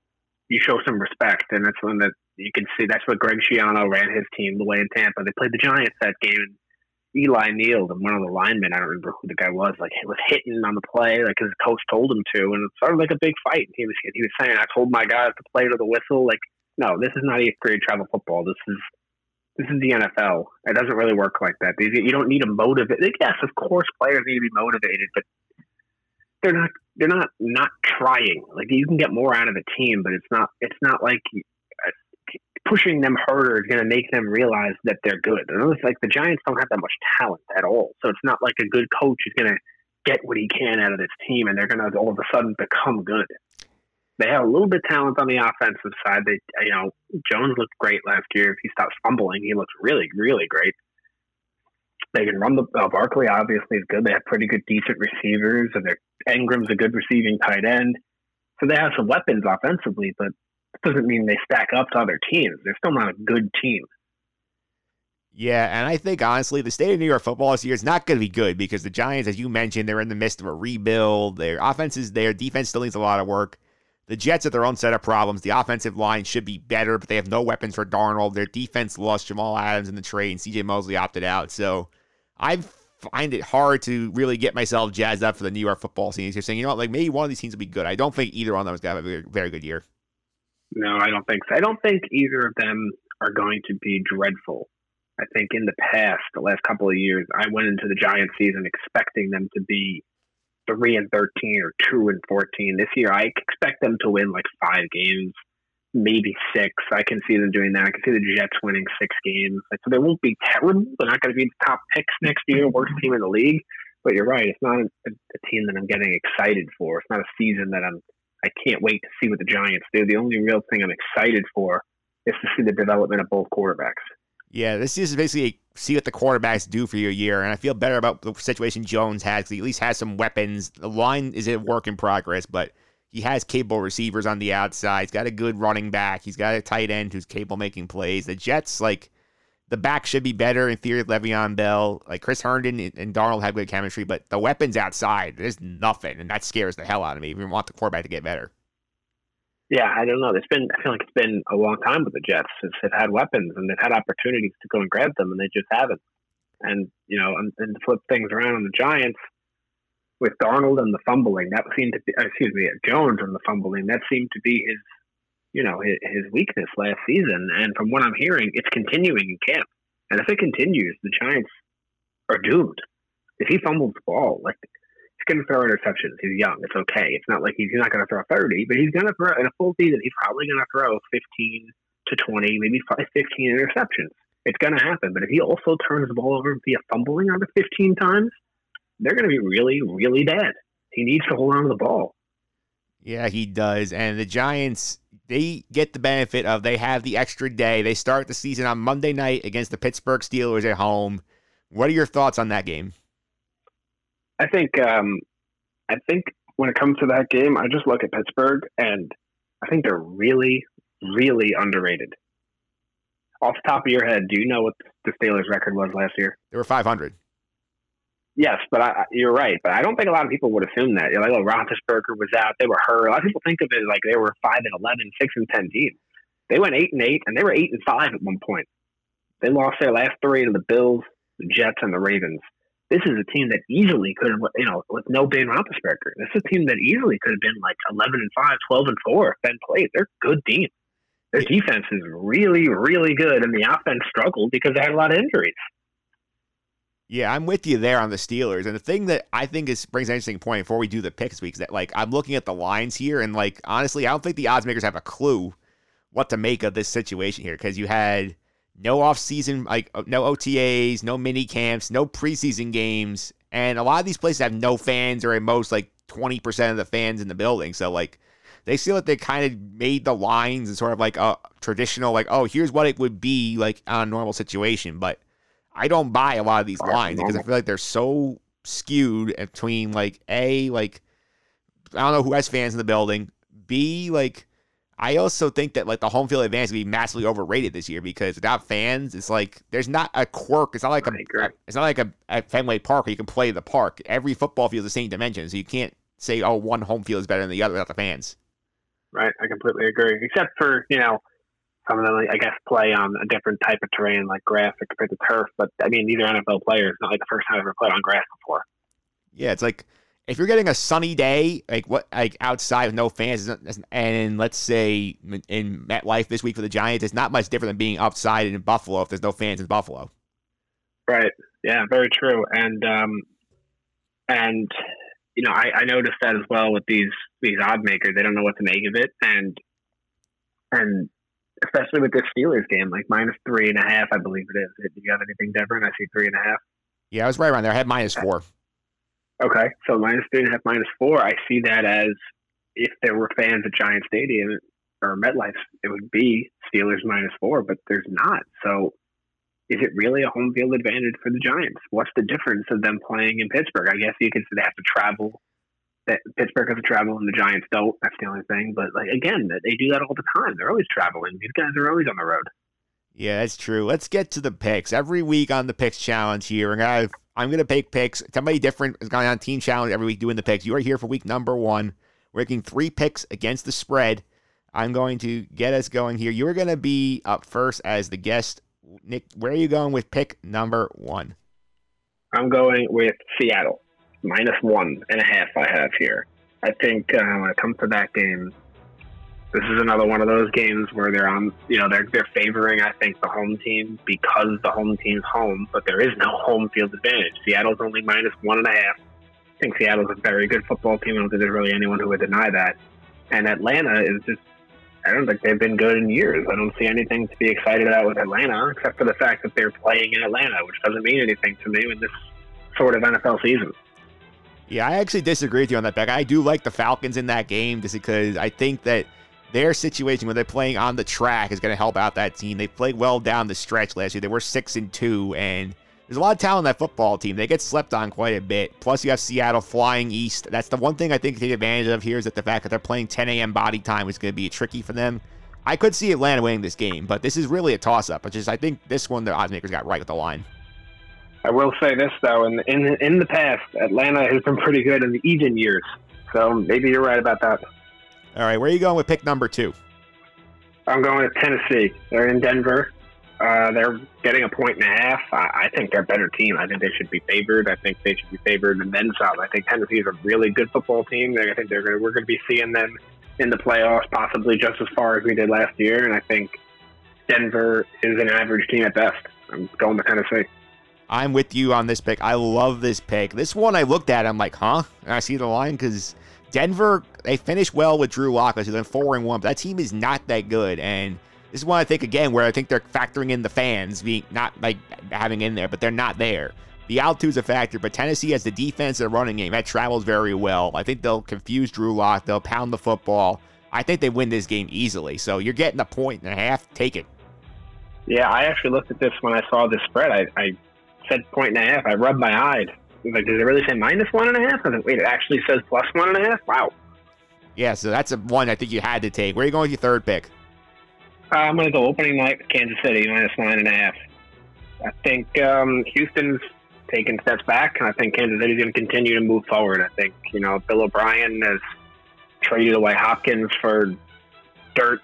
you show some respect, and that's one that you can see. That's what Greg Schiano ran his team the way in Tampa. They played the Giants that game, Eli Neal, one of the linemen, I don't remember who the guy was, like he was hitting on the play, like his coach told him to, and it started like a big fight. He was he was saying, "I told my guys to play to the whistle." Like, no, this is not eighth grade travel football. This is this is the NFL. It doesn't really work like that. You don't need to motivate. Like, Yes, of course, players need to be motivated, but they're not. They're not not trying. Like you can get more out of a team, but it's not. It's not like pushing them harder is going to make them realize that they're good. And it's like the Giants don't have that much talent at all, so it's not like a good coach is going to get what he can out of this team, and they're going to all of a sudden become good. They have a little bit of talent on the offensive side. They, you know, Jones looked great last year. If he stops fumbling, he looks really, really great. They can run the uh, Barkley. Obviously, is good. They have pretty good, decent receivers, and their Engram's a good receiving tight end. So they have some weapons offensively, but doesn't mean they stack up to other teams. They're still not a good team. Yeah, and I think honestly, the state of New York football this year is not going to be good because the Giants, as you mentioned, they're in the midst of a rebuild. Their offense is there, defense still needs a lot of work. The Jets have their own set of problems. The offensive line should be better, but they have no weapons for Darnold. Their defense lost Jamal Adams in the trade, and CJ Mosley opted out. So I find it hard to really get myself jazzed up for the New York football team. You're saying, you know what, like maybe one of these teams will be good. I don't think either one of them is going to have a very, very good year. No, I don't think so. I don't think either of them are going to be dreadful. I think in the past, the last couple of years, I went into the Giants season expecting them to be three and thirteen or two and fourteen. This year, I expect them to win like five games, maybe six. I can see them doing that. I can see the Jets winning six games. Like, so they won't be terrible. They're not going to be the top picks next year, worst team in the league. But you're right. It's not a, a team that I'm getting excited for. It's not a season that I'm. I can't wait to see what the Giants do. The only real thing I'm excited for is to see the development of both quarterbacks. Yeah, this is basically see what the quarterbacks do for your year, and I feel better about the situation Jones has. He at least has some weapons. The line is a work in progress, but he has capable receivers on the outside. He's got a good running back. He's got a tight end who's capable making plays. The Jets, like, the back should be better in theory. Le'Veon Bell, like Chris Herndon and Darnold have good chemistry, but the weapons outside, there's nothing, and that scares the hell out of me. We want the quarterback to get better. Yeah, I don't know. It's been I feel like it's been a long time with the Jets since they've had weapons and they've had opportunities to go and grab them, and they just haven't. And you know, and, and flip things around on the Giants with Darnold and the fumbling, that seemed to be excuse me, Jones and the fumbling, that seemed to be his you know his, his weakness last season. And from what I'm hearing, it's continuing in camp. And if it continues, the Giants are doomed. If he fumbles the ball, like he's going to throw interceptions. He's young. It's okay. It's not like he's not going to throw 30, but he's going to throw in a full season. He's probably going to throw 15 to 20, maybe 15 interceptions. It's going to happen. But if he also turns the ball over via fumbling on the 15 times, they're going to be really, really bad. He needs to hold on to the ball. Yeah, he does. And the Giants, they get the benefit of they have the extra day. They start the season on Monday night against the Pittsburgh Steelers at home. What are your thoughts on that game? I think um, I think when it comes to that game, I just look at Pittsburgh and I think they're really, really underrated. Off the top of your head, do you know what the Steelers' record was last year? They were 500. Yes, but I, you're right. But I don't think a lot of people would assume that. You're like, oh, Roethlisberger was out; they were hurt. A lot of people think of it like they were five and 11, 6 and ten team. They went eight and eight, and they were eight and five at one point. They lost their last three to the Bills, the Jets, and the Ravens this is a team that easily could have, you know, with no Ben Roethlisberger, this is a team that easily could have been like 11 and 5, 12 and 4 if Ben played. They're good team. Their defense is really, really good, and the offense struggled because they had a lot of injuries. Yeah, I'm with you there on the Steelers. And the thing that I think is brings an interesting point before we do the picks week is that like I'm looking at the lines here, and like honestly, I don't think the odds makers have a clue what to make of this situation here because you had no off season, like uh, no OTAs, no mini camps, no preseason games, and a lot of these places have no fans or at most like 20% of the fans in the building. So like they feel like they kind of made the lines and sort of like a traditional like oh here's what it would be like on a normal situation, but I don't buy a lot of these lines because I feel like they're so skewed between like a like I don't know who has fans in the building, b like I also think that like the home field advantage will be massively overrated this year because without fans, it's like there's not a quirk. It's not like a, it's not like a at Fenway Park where you can play the park. Every football field is the same dimension, so you can't say oh one home field is better than the other without the fans. Right, I completely agree. Except for you know some of them, I guess, play on a different type of terrain like grass compared to turf. But I mean, these are NFL players. Not like the first time I've ever played on grass before. Yeah, it's like if you're getting a sunny day, like what, like outside with no fans, and let's say in MetLife this week for the Giants, it's not much different than being outside in Buffalo if there's no fans in Buffalo. Right. Yeah. Very true. And um, and you know, I, I noticed that as well with these these odd makers. They don't know what to make of it, and and especially with this Steelers game, like minus three and a half, I believe it is. Do you have anything different? I see three and a half. Yeah, I was right around there. I had minus four. Okay, so minus three and a half, minus four. I see that as if there were fans at Giant Stadium or MetLife, it would be Steelers minus four, but there's not. So is it really a home field advantage for the Giants? What's the difference of them playing in Pittsburgh? I guess you could say they have to travel. That Pittsburgh has to travel and the Giants don't. That's the only thing. But like again, they do that all the time. They're always traveling. These guys are always on the road. Yeah, that's true. Let's get to the picks. Every week on the picks challenge here, we're gonna I'm going to pick picks. Somebody different is going on Team Challenge every week doing the picks. You are here for week number one. We're making three picks against the spread. I'm going to get us going here. You're going to be up first as the guest. Nick, where are you going with pick number one? I'm going with Seattle, minus one and a half. I have here. I think uh, when it comes to that game, this is another one of those games where they're on, you know, they're they're favoring, I think, the home team because the home team's home, but there is no home field advantage. Seattle's only minus one and a half. I think Seattle's a very good football team. I don't think there's really anyone who would deny that. And Atlanta is just I don't think they've been good in years. I don't see anything to be excited about with Atlanta, except for the fact that they're playing in Atlanta, which doesn't mean anything to me in this sort of NFL season. Yeah, I actually disagree with you on that, Beck. I do like the Falcons in that game just because I think that their situation when they're playing on the track is going to help out that team. They played well down the stretch last year. They were six and two, and there's a lot of talent in that football team. They get slept on quite a bit. Plus, you have Seattle flying east. That's the one thing I think to take advantage of here is that the fact that they're playing 10 a.m. body time is going to be tricky for them. I could see Atlanta winning this game, but this is really a toss-up. Which is, I think this one the oddsmakers got right with the line. I will say this though, in in in the past, Atlanta has been pretty good in the even years. So maybe you're right about that. All right, where are you going with pick number two? I'm going to Tennessee. They're in Denver. Uh, they're getting a point and a half. I, I think they're a better team. I think they should be favored. I think they should be favored and then some. I think Tennessee is a really good football team. I think they're gonna, we're going to be seeing them in the playoffs, possibly just as far as we did last year. And I think Denver is an average team at best. I'm going to Tennessee. I'm with you on this pick. I love this pick. This one I looked at, I'm like, huh? And I see the line because Denver, they finished well with Drew Lock, so they're four and one. But that team is not that good, and this is one I think again where I think they're factoring in the fans being not like having in there, but they're not there. The altitude's a factor, but Tennessee has the defense and the running game that travels very well. I think they'll confuse Drew Lock. They'll pound the football. I think they win this game easily. So you're getting a point and a half. Take it. Yeah, I actually looked at this when I saw this spread. I, I said point and a half. I rubbed my eye. Like, does it really say minus one and a half? I was like, wait, it actually says plus one and a half? Wow. Yeah, so that's a one I think you had to take. Where are you going with your third pick? Uh, I'm going to go opening night, Kansas City, minus nine and a half. I think um, Houston's taking steps back, and I think Kansas City's going to continue to move forward. I think, you know, Bill O'Brien has traded away Hopkins for dirt,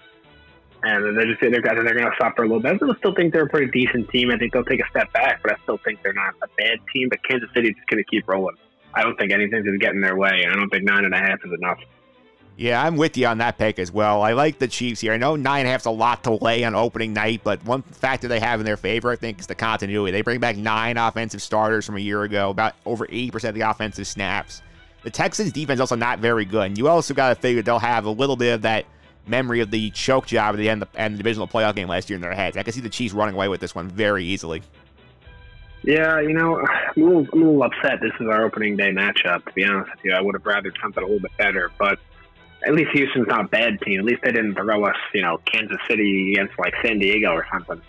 and they're just they're, they're going to suffer a little bit. I still think they're a pretty decent team. I think they'll take a step back, but I still think they're not a bad team. But Kansas City's just going to keep rolling. I don't think anything's going to get in their way, and I don't think nine and a half is enough. Yeah, I'm with you on that pick as well. I like the Chiefs here. I know nine and a half's a lot to lay on opening night, but one factor they have in their favor, I think, is the continuity. They bring back nine offensive starters from a year ago, about over 80% of the offensive snaps. The Texans' defense also not very good. And you also got to figure they'll have a little bit of that memory of the choke job at the end of the, end of the divisional playoff game last year in their heads. I can see the Chiefs running away with this one very easily. Yeah, you know, I'm a, little, I'm a little upset. This is our opening day matchup. To be honest with you, I would have rather something a little bit better, but at least Houston's not a bad team. At least they didn't throw us, you know, Kansas City against like San Diego or something.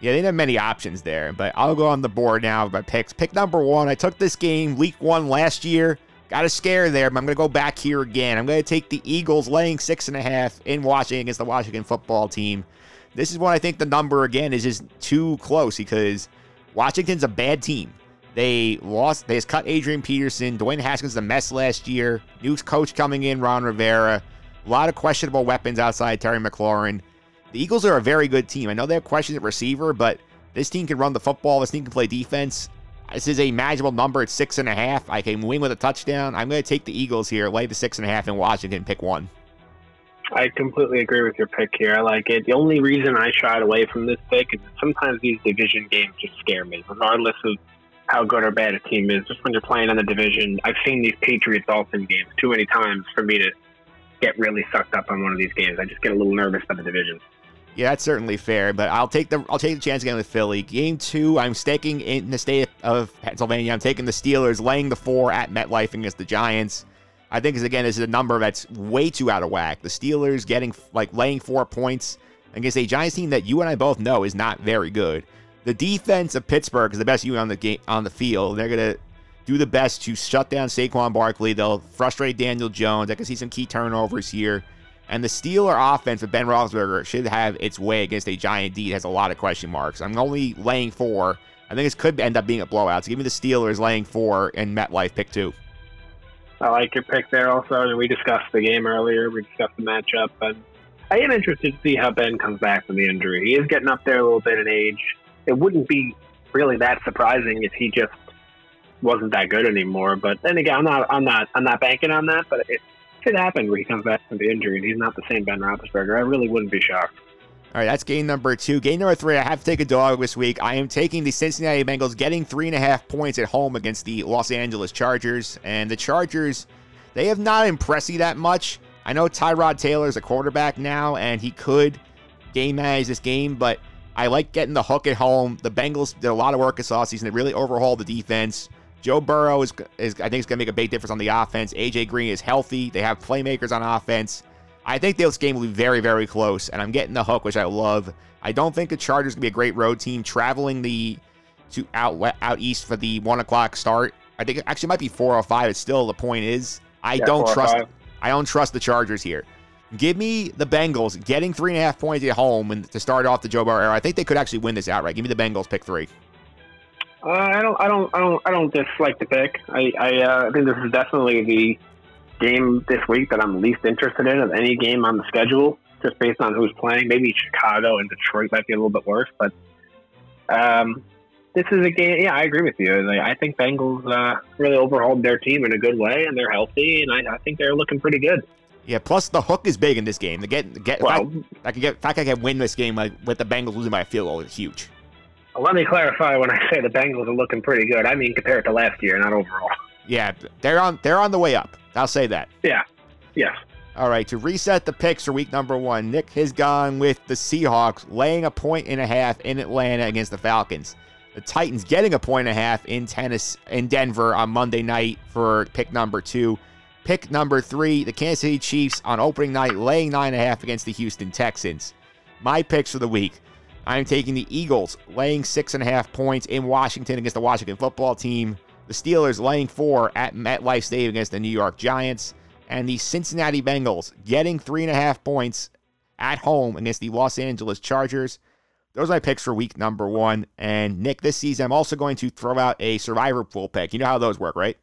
Yeah, they didn't have many options there, but I'll go on the board now with my picks. Pick number one, I took this game week one last year. Got a scare there, but I'm going to go back here again. I'm going to take the Eagles laying six and a half in Washington against the Washington football team. This is when I think the number again is just too close because Washington's a bad team. They lost. They just cut Adrian Peterson. Dwayne Haskins a mess last year. New coach coming in, Ron Rivera. A lot of questionable weapons outside Terry McLaurin. The Eagles are a very good team. I know they have questions at receiver, but this team can run the football. This team can play defense. This is a manageable number. It's six and a half. I can win with a touchdown. I'm going to take the Eagles here, lay the six and a half in Washington, pick one. I completely agree with your pick here. I like it. The only reason I shied away from this pick is sometimes these division games just scare me, regardless of how good or bad a team is. Just when you're playing in the division, I've seen these Patriots Dolphins games too many times for me to get really sucked up on one of these games. I just get a little nervous about the division. Yeah, that's certainly fair, but I'll take the I'll take the chance again with Philly. Game two, I'm staking in the state of Pennsylvania. I'm taking the Steelers, laying the four at MetLife against the Giants. I think again this is a number that's way too out of whack. The Steelers getting like laying four points against a Giants team that you and I both know is not very good. The defense of Pittsburgh is the best unit on the game on the field. They're gonna do the best to shut down Saquon Barkley. They'll frustrate Daniel Jones. I can see some key turnovers here. And the Steeler offense with Ben Roethlisberger should have its way against a giant D. It has a lot of question marks. I'm only laying four. I think this could end up being a blowout. So give me the Steelers laying four and MetLife pick two. I like your pick there also. We discussed the game earlier. We discussed the matchup. And I am interested to see how Ben comes back from the injury. He is getting up there a little bit in age. It wouldn't be really that surprising if he just wasn't that good anymore. But then again, I'm not, I'm not, I'm not banking on that. But it could happen where he comes back from the injury and he's not the same Ben Roethlisberger. I really wouldn't be shocked. All right, that's game number two. Game number three, I have to take a dog this week. I am taking the Cincinnati Bengals, getting three and a half points at home against the Los Angeles Chargers. And the Chargers, they have not impressed me that much. I know Tyrod Taylor is a quarterback now, and he could game manage this game, but I like getting the hook at home. The Bengals did a lot of work this offseason. They really overhauled the defense. Joe Burrow is, is I think, is going to make a big difference on the offense. AJ Green is healthy. They have playmakers on offense. I think this game will be very, very close, and I'm getting the hook, which I love. I don't think the Chargers can be a great road team traveling the to out out east for the one o'clock start. I think it actually might be four or five. It's still the point is I Yeah, don't oh trust. I don't trust the Chargers here. Give me the Bengals getting three and a half points at home and to start off the Joe Burrow era. I think they could actually win this outright. Give me the Bengals pick three. Uh, I don't, I don't, I don't, I don't dislike the pick. I, I, uh, I think this is definitely the game this week that I'm least interested in of any game on the schedule, just based on who's playing. Maybe Chicago and Detroit might be a little bit worse, but um, this is a game. Yeah, I agree with you. Like, I think Bengals uh, really overhauled their team in a good way, and they're healthy, and I, I think they're looking pretty good. Yeah, plus the hook is big in this game. The get get Well- if I, I could get if I could win this game like with the Bengals losing by a field goal is huge. Let me clarify when I say the Bengals are looking pretty good. I mean compared to last year, not overall. Yeah, they're on they're on the way up. I'll say that. Yeah. Yes. All right, to reset the picks for week number one, Nick has gone with the Seahawks laying a point and a half in Atlanta against the Falcons. The Titans getting a point and a half in tennis in Denver on Monday night for pick number two. Pick number three, the Kansas City Chiefs on opening night laying nine and a half against the Houston Texans. My picks for the week. I'm taking the Eagles laying six and a half points in Washington against the Washington football team. The Steelers laying four at MetLife Stadium against the New York Giants. And the Cincinnati Bengals getting three and a half points at home against the Los Angeles Chargers. Those are my picks for week number one. And Nick, this season, I'm also going to throw out a survivor pool pick. You know how those work, right?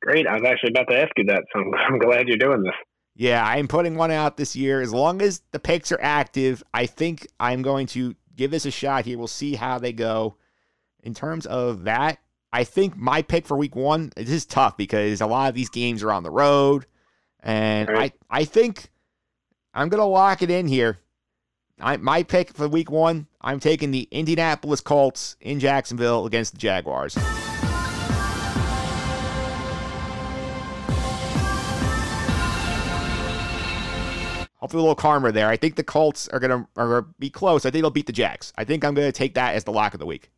Great. I was actually about to ask you that, so I'm, I'm glad you're doing this. Yeah, I'm putting one out this year. As long as the picks are active, I think I'm going to give this a shot here. We'll see how they go. In terms of that, I think my pick for week one, it is tough because a lot of these games are on the road. And Right. I, I think I'm going to lock it in here. I, my pick for week one, I'm taking the Indianapolis Colts in Jacksonville against the Jaguars. Hopefully a little karma there. I think the Colts are gonna are gonna be close. I think they'll beat the Jags. I think I'm gonna take that as the lock of the week.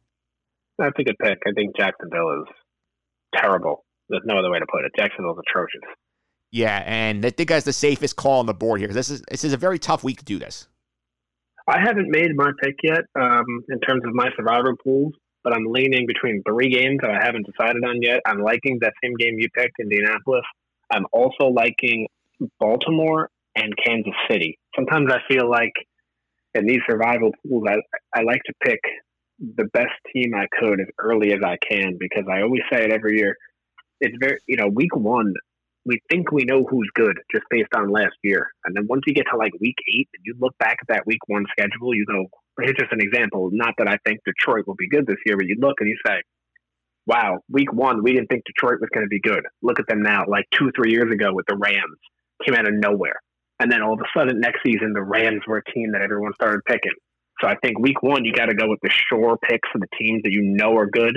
That's a good pick. I think Jacksonville is terrible. There's no other way to put it. Jacksonville's atrocious. Yeah, and I think that's the safest call on the board here. 'cause This is this is a very tough week to do this. I haven't made my pick yet um, in terms of my survivor pools, but I'm leaning between three games that I haven't decided on yet. I'm liking that same game you picked, Indianapolis. I'm also liking Baltimore and Kansas City. Sometimes I feel like in these survival pools, I, I like to pick the best team I could as early as I can because I always say it every year. It's very, you know, week one, we think we know who's good just based on last year. And then once you get to like week eight and you look back at that week one schedule, you go, here's just an example. Not that I think Detroit will be good this year, but you look and you say, wow, week one, we didn't think Detroit was going to be good. Look at them now, like two, three years ago with the Rams, came out of nowhere. And then all of a sudden, next season, the Rams were a team that everyone started picking. So I think week one, you got to go with the sure picks for the teams that you know are good.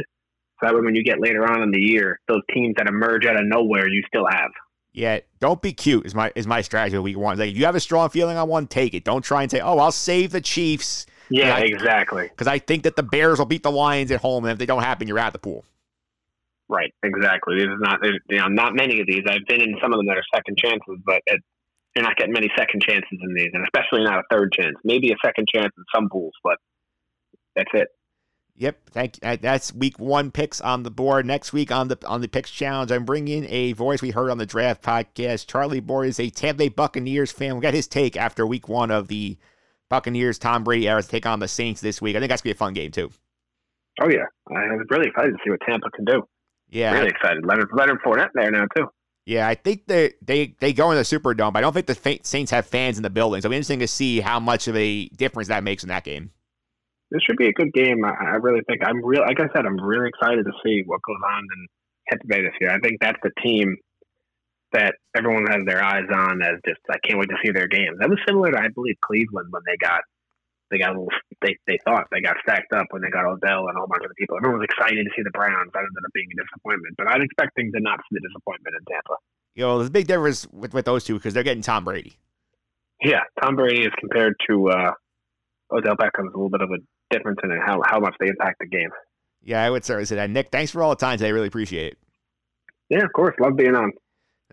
So that way, when you get later on in the year, those teams that emerge out of nowhere, you still have. Yeah, don't be cute is my is my strategy of week one. Like if you have a strong feeling on one, take it. Don't try and say, oh, I'll save the Chiefs. Yeah, Yeah. exactly. Because I think that the Bears will beat the Lions at home, and if they don't happen, you're at the pool. Right, exactly. There's not, there's, you know, not many of these. I've been in some of them that are second chances, but it, you're not getting many second chances in these, and especially not a third chance. Maybe a second chance in some pools, but that's it. Yep, thank uh, That's week one picks on the board. Next week on the on the picks challenge, I'm bringing a voice we heard on the draft podcast. Charlie Boyd is a Tampa Bay Buccaneers fan. We got his take after week one of the Buccaneers. Tom Brady era take on the Saints this week. I think that's gonna be a fun game too. Oh yeah, I was really excited to see what Tampa can do. Yeah, Really excited. Leonard Leonard Fournette there now too. Yeah, I think they they they go in the Superdome, but I don't think the Saints have fans in the building. So it'll be interesting to see how much of a difference that makes in that game. This should be a good game. I, I really think I'm real. Like I said, I'm really excited to see what goes on in Tampa Bay this year. I think that's the team that everyone has their eyes on as just. I can't wait to see their games. That was similar to I believe Cleveland when they got they got a little. They they thought they got stacked up when they got Odell and a whole bunch of people. Everyone was excited to see the Browns. That ended up being a disappointment. But I'd expect things to not see the disappointment in Tampa. You know, there's a bbig difference with, with those two because they're getting Tom Brady. Yeah, Tom Brady is compared to uh, Odell Beckham's a little bit of a difference in how how much they impact the game. Yeah, I would certainly say that. Nick, thanks for all the time today. I really appreciate it. Yeah, of course. Love being on.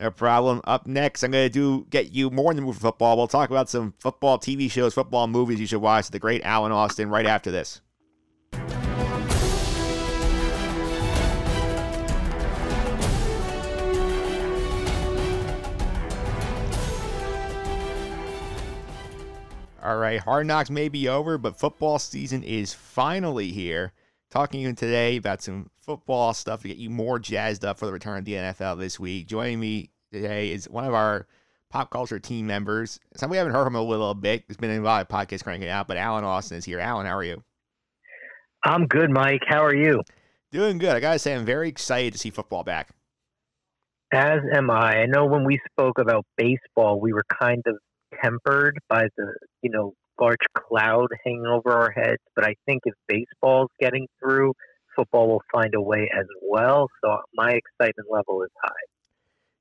No problem. Up next, I'm going to do get you more than movie football. We'll talk about some football TV shows, football movies you should watch. The great Alan Austin right after this. All right, Hard Knocks may be over, but football season is finally here. Talking to you today about some football stuff to get you more jazzed up for the return of the NFL this week. Joining me today is one of our pop culture team members. Some we haven't heard from him a little bit. There's been a lot of podcasts cranking out, but Alan Austin is here. Alan, how are you? I'm good, Mike. How are you? Doing good. I gotta say, I'm very excited to see football back. As am I. I know when we spoke about baseball, we were kind of tempered by the you know large cloud hanging over our heads. But I think if baseball's getting through, football will find a way as well. So my excitement level is high.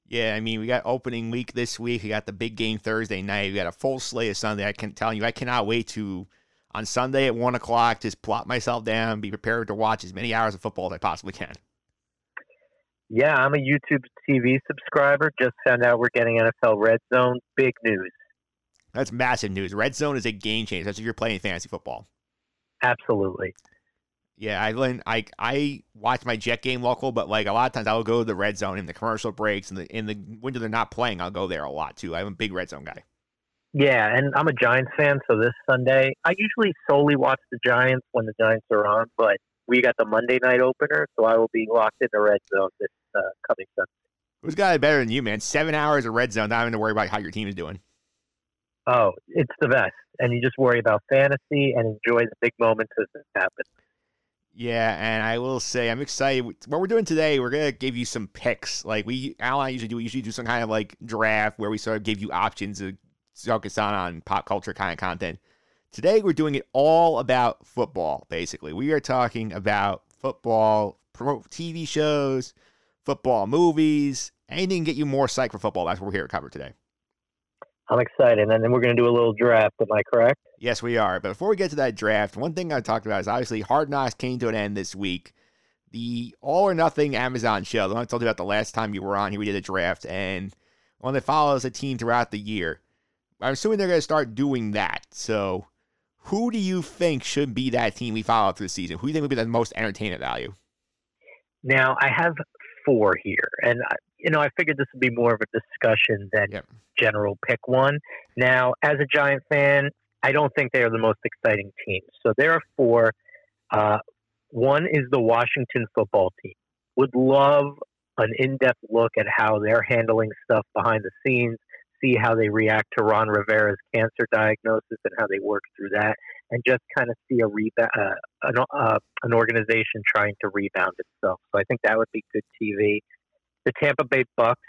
Yeah, I mean, we got opening week this week. We got the big game Thursday night. We got a full slate of Sunday. I can tell you, I cannot wait to on Sunday at one o'clock just plop myself down, be prepared to watch as many hours of football as I possibly can. Yeah, I'm a YouTube TV subscriber. Just found out we're getting NFL Red Zone. Big news. That's massive news. Red Zone is a game changer. That's if you're playing fantasy football. Absolutely. Yeah, I learned I I watch my Jet game local, but like a lot of times I will go to the red zone in the commercial breaks and the in the window they're not playing, I'll go there a lot too. I'm a big red zone guy. Yeah, and I'm a Giants fan, so this Sunday I usually solely watch the Giants when the Giants are on, but we got the Monday night opener, so I will be locked in the red zone this uh, coming Sunday. Who's got it better than you, man? Seven hours of red zone, not having to worry about how your team is doing. Oh, it's the best. And you just worry about fantasy and enjoy the big moments as it happens. Yeah, and I will say I'm excited. What we're doing today, we're gonna give you some picks. Like we, Al and I usually do. We usually do some kind of like draft where we sort of give you options to focus on on pop culture kind of content. Today we're doing it all about football. Basically, we are talking about football, pro TV shows, football movies, anything to get you more psyched for football. That's what we're here to cover today. I'm excited, and then we're going to do a little draft. Am I correct? Yes, we are. But before we get to that draft, one thing I talked about is obviously Hard Knocks came to an end this week. The All or Nothing Amazon show, the one I told you about the last time you were on here, we did a draft, and one that follows a team throughout the year. I'm assuming they're going to start doing that. So, who do you think should be that team we follow through the season? Who do you think would be the most entertainment value? Now, I have four here, and you know, I figured this would be more of a discussion than yep. general pick one. Now, as a Giant fan, I don't think they are the most exciting team. So there are four. Uh, one is the Washington football team. Would love an in-depth look at how they're handling stuff behind the scenes. See how they react to Ron Rivera's cancer diagnosis and how they work through that, and just kind of see a rebound, uh, an, uh, an organization trying to rebound itself. So I think that would be good TV the Tampa Bay Bucks,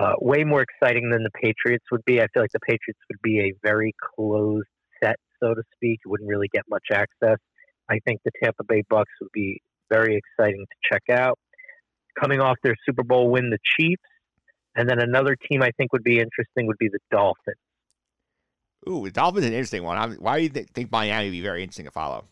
uh, way more exciting than the Patriots would be. I feel like the Patriots would be a very closed set, so to speak. You wouldn't really get much access. I think the Tampa Bay Bucks would be very exciting to check out. Coming off their Super Bowl win, the Chiefs, and then another team I think would be interesting would be the Dolphins. Ooh, the Dolphins is an interesting one. I'm, why do you think Miami would be very interesting to follow?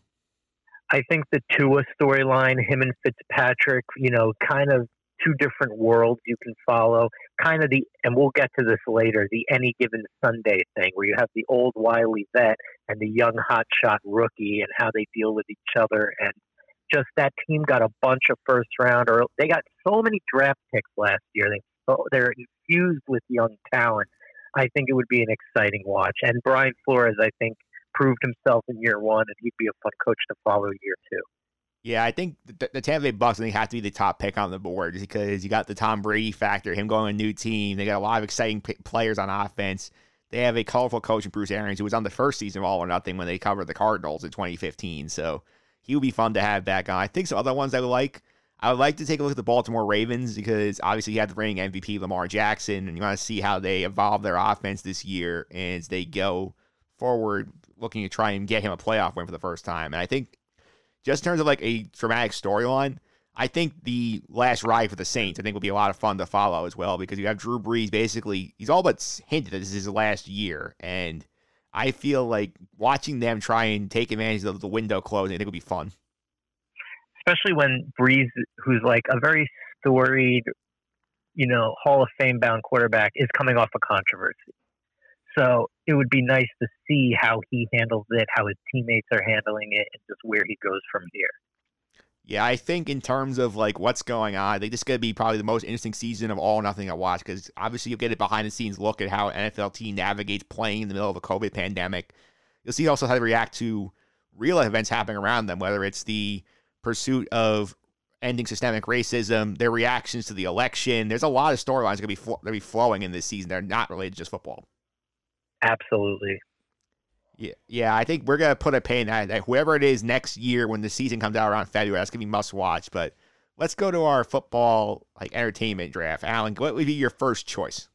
I think the Tua storyline, him and Fitzpatrick, you know, kind of two different worlds you can follow. Kind of the, and we'll get to this later, the any given Sunday thing, where you have the old wily vet and the young hotshot rookie, and how they deal with each other. And just that team got a bunch of first round, or they got so many draft picks last year. They oh, they're infused with young talent. I think it would be an exciting watch. And Brian Flores, I think, proved himself in year one, and he'd be a fun coach to follow year two. Yeah, I think the, the Tampa Bay Bucks I think have to be the top pick on the board because you got the Tom Brady factor, him going a new team. They got a lot of exciting p- players on offense. They have a colorful coach in Bruce Arians, who was on the first season of All or Nothing when they covered the Cardinals in 2015. So he would be fun to have back on. I think some other ones I would like. I would like to take a look at the Baltimore Ravens because obviously you have the reigning MVP Lamar Jackson, and you want to see how they evolve their offense this year as they go forward, looking to try and get him a playoff win for the first time. And I think just in terms of like a dramatic storyline, I think the last ride for the Saints, I think, will be a lot of fun to follow as well because you have Drew Brees. Basically, he's all but hinted that this is his last year, and I feel like watching them try and take advantage of the window closing, I think will be fun. Especially when Brees, who's like a very storied, you know, Hall of Fame bound quarterback, is coming off a controversy. So it would be nice to see how he handles it, how his teammates are handling it, and just where he goes from here. Yeah, I think in terms of like what's going on, I think this is going to be probably the most interesting season of all nothing I watch because obviously you'll get a behind the scenes look at how NFL team navigates playing in the middle of a COVID pandemic. You'll see also how they react to real events happening around them, whether it's the pursuit of ending systemic racism, their reactions to the election. There's a lot of storylines going to be fl- be flowing in this season. They're not related to just football. Absolutely. Yeah, yeah. I think we're gonna put a pin in that. whoever it is next year when the season comes out around February, that's gonna be must watch. But let's go to our football like entertainment draft. Alan, what would be your first choice?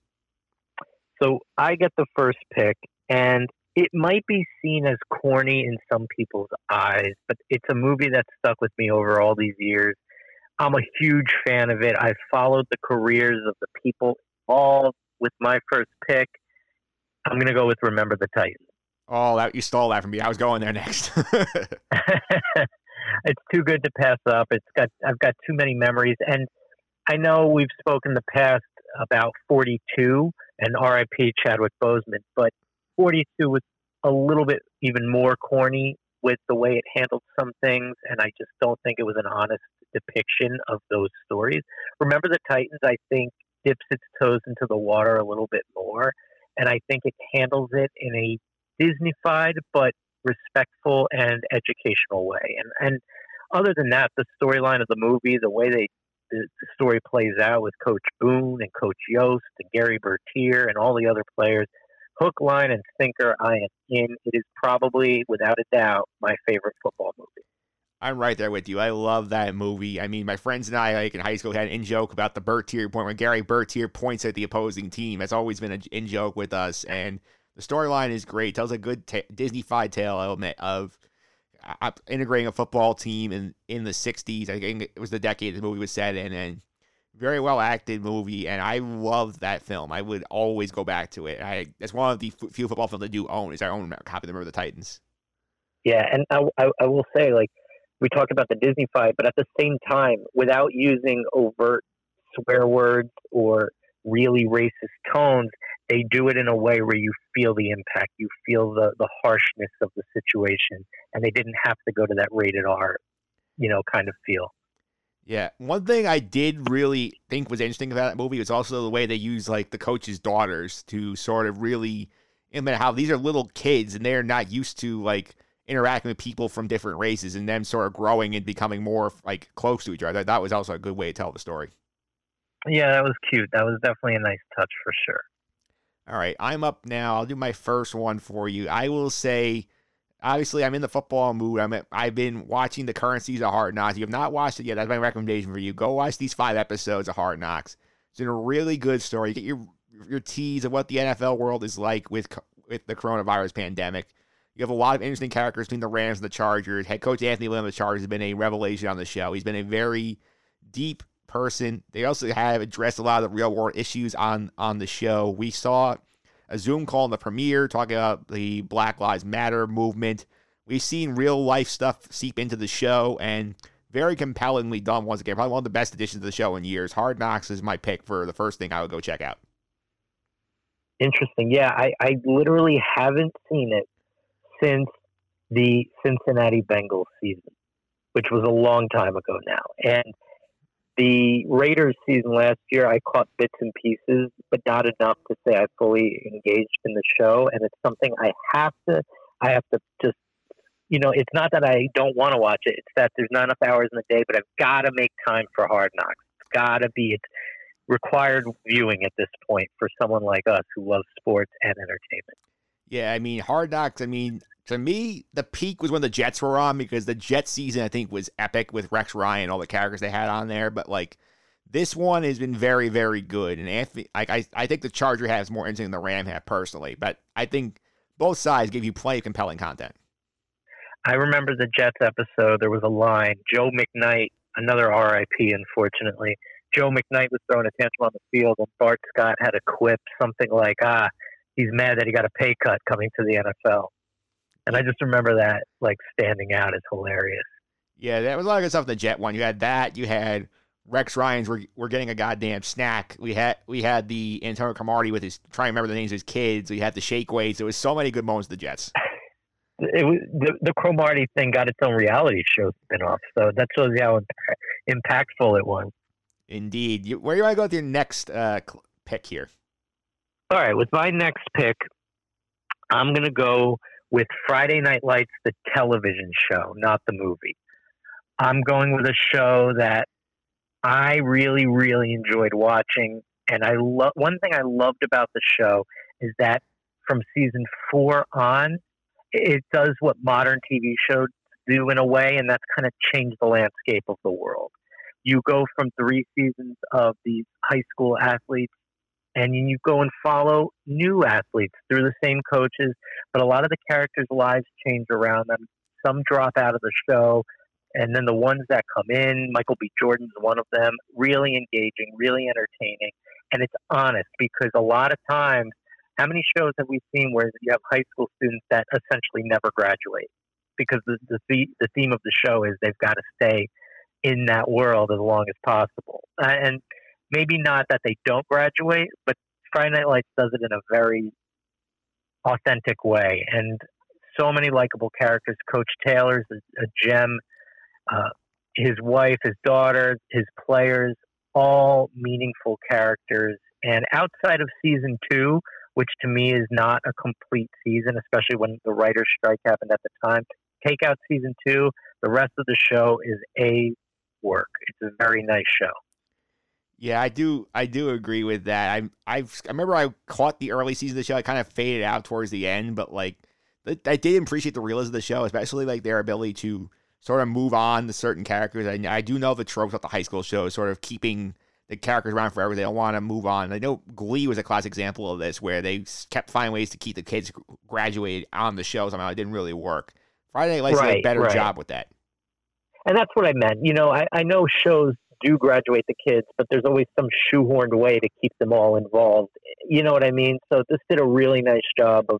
So I get the first pick, and it might be seen as corny in some people's eyes, but it's a movie that stuck with me over all these years. I'm a huge fan of it. I've followed the careers of the people all with my first pick. I'm going to go with Remember the Titans. Oh, that you stole that from me. I was going there next. it's too good to pass up. It's got I've got too many memories, and I know we've spoken in the past about 42 and R.I.P. Chadwick Boseman, but 42 was a little bit even more corny with the way it handled some things, and I just don't think it was an honest depiction of those stories. Remember the Titans, I think, dips its toes into the water a little bit more, and I think it handles it in a Disneyfied but respectful and educational way. And and other than that, the storyline of the movie, the way they the, story plays out with Coach Boone and Coach Yoast and Gary Bertier and all the other players, hook, line, and sinker, I am in. It is probably, without a doubt, my favorite football movie. I'm right there with you. I love that movie. I mean, my friends and I, like in high school, had an in joke about the Bertier point when Gary Bertier points at the opposing team. That's always been an in joke with us, and the storyline is great. Tells a good Disney-fied tale element of uh, integrating a football team in in the '60s. I think it was the decade the movie was set in, and very well acted movie. And I loved that film. I would always go back to it. I that's one of the f- few football films I do own. Is I own a copy of the Remember the Titans. Yeah, and I, I, I will say, like we talked about the Disney-fied, but at the same time, without using overt swear words or really racist tones, they do it in a way where you feel the impact, you feel the the harshness of the situation, and they didn't have to go to that rated R, you know, kind of feel. Yeah, one thing I did really think was interesting about that movie was also the way they use like the coach's daughters to sort of really implement how these are little kids and they're not used to like interacting with people from different races and them sort of growing and becoming more like close to each other. That was also a good way to tell the story. Yeah, that was cute. That was definitely a nice touch for sure. All right, I'm up now. I'll do my first one for you. I will say, obviously, I'm in the football mood. I'm at, I've been watching the currencies of Hard Knocks. If you have not watched it yet, that's my recommendation for you. Go watch these five episodes of Hard Knocks. It's a really good story. You get your your tease of what the NFL world is like with with the coronavirus pandemic. You have a lot of interesting characters between the Rams and the Chargers. Head coach Anthony Lynn of the Chargers has been a revelation on the show. He's been a very deep person. They also have addressed a lot of the real world issues on on the show. We saw a Zoom call in the premiere talking about the Black Lives Matter movement. We've seen real life stuff seep into the show and very compellingly done once again. Probably one of the best additions to the show in years. Hard Knocks is my pick for the first thing I would go check out. Interesting. Yeah, I, I literally haven't seen it since the Cincinnati Bengals season, which was a long time ago now. And the Raiders season last year, I caught bits and pieces, but not enough to say I fully engaged in the show. And it's something I have to, I have to just, you know, it's not that I don't want to watch it. It's that there's not enough hours in the day, but I've got to make time for Hard Knocks. It's got to be, it's required viewing at this point for someone like us who loves sports and entertainment. Yeah, I mean, Hard Knocks, I mean, to me, the peak was when the Jets were on because the Jets season I think was epic with Rex Ryan, all the characters they had on there. But like this one has been very, very good. And Anthony, I, I think the Charger has more interesting than the Ram have personally. But I think both sides give you plenty of compelling content. I remember the Jets episode. There was a line. Joe McKnight another RIP, unfortunately. Joe McKnight was throwing a tantrum on the field, and Bart Scott had a quip, something like, "Ah, he's mad that he got a pay cut coming to the NFL." And I just remember that like standing out as hilarious. Yeah, that was a lot of good stuff in the Jet one. You had that. You had Rex Ryan's. We're, we're getting a goddamn snack. We had we had the Antonio Cromartie with his trying to remember the names of his kids. We had the shake weights. There was so many good moments of the Jets. It was the, the Cromartie thing got its own reality show spinoff, so that shows you how impa- impactful it was. Indeed. You, where do to go with your next uh, pick here? All right, with my next pick, I'm going to go with Friday Night Lights, the television show, not the movie. I'm going with a show that I really, really enjoyed watching, and I love. One thing I loved about the show is that from season four on, it does what modern TV shows do in a way, and that's kind of changed the landscape of the world. You go from three seasons of these high school athletes and you go and follow new athletes through the same coaches, but a lot of the characters' lives change around them. Some drop out of the show, and then the ones that come in, Michael B. Jordan's one of them, really engaging, really entertaining, and it's honest because a lot of times, how many shows have we seen where you have high school students that essentially never graduate because the the, the theme of the show is they've got to stay in that world as long as possible, and maybe not that they don't graduate, but Friday Night Lights does it in a very authentic way. And so many likable characters. Coach Taylor's a, gem. Uh, his wife, his daughter, his players, all meaningful characters. And outside of season two, which to me is not a complete season, especially when the writer's strike happened at the time, take out season two, the rest of the show is a work. It's a very nice show. Yeah, I do. I do agree with that. I I've I remember I caught the early season of the show. I kind of faded out towards the end, but like I did appreciate the realism of the show, especially like their ability to sort of move on to certain characters. I, I do know the tropes of the high school show is sort of keeping the characters around forever. They don't want to move on. I know Glee was a classic example of this, where they kept finding ways to keep the kids graduated on the show. Somehow it didn't really work. Friday Night Lights Right, did a better right. job with that. And that's what I meant. You know, I, I know shows do graduate the kids, but there's always some shoehorned way to keep them all involved. You know what I mean? So this did a really nice job of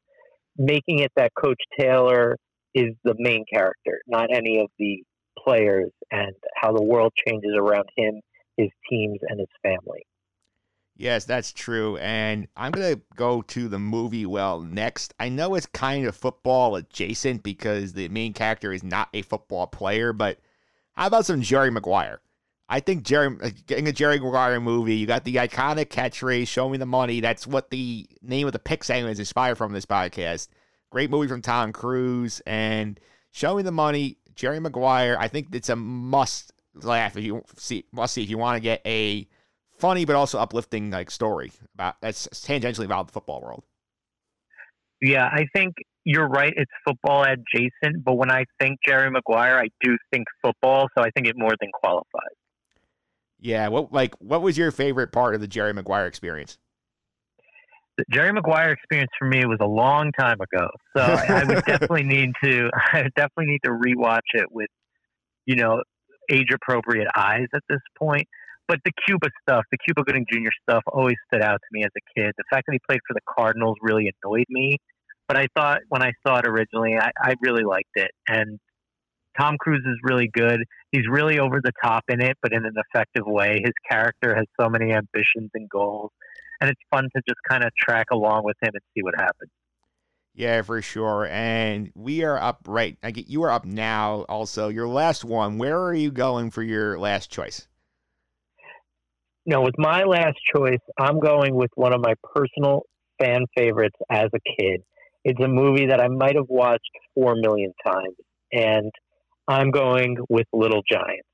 making it that Coach Taylor is the main character, not any of the players, and how the world changes around him, his teams, and his family. Yes, that's true. And I'm going to go to the movie well next. I know it's kind of football adjacent because the main character is not a football player, but how about some Jerry Maguire? I think Jerry getting a Jerry Maguire movie, you got the iconic catchphrase, show me the money. That's what the name of the pick segment is inspired from this podcast. Great movie from Tom Cruise and show me the money, Jerry Maguire. I think it's a must laugh if you see must see if you want to get a funny but also uplifting like story about that's tangentially about the football world. Yeah, I think you're right. It's football adjacent, but when I think Jerry Maguire, I do think football, so I think it more than qualifies. Yeah, what like what was your favorite part of the Jerry Maguire experience? the Jerry Maguire experience for me was a long time ago, so I would definitely need to. I would definitely need to rewatch it with, you know, age appropriate eyes at this point. But the Cuba stuff, the Cuba Gooding Jr. stuff, always stood out to me as a kid. The fact that he played for the Cardinals really annoyed me, but I thought when I saw it originally, I, I really liked it. And Tom Cruise is really good. He's really over the top in it, but in an effective way. His character has so many ambitions and goals and it's fun to just kind of track along with him and see what happens. Yeah, for sure. And we are up right. I get you are up now. Also, your last one. Where are you going for your last choice? No, with my last choice, I'm going with one of my personal fan favorites as a kid. It's a movie that I might have watched four million times, and I'm going with Little Giant.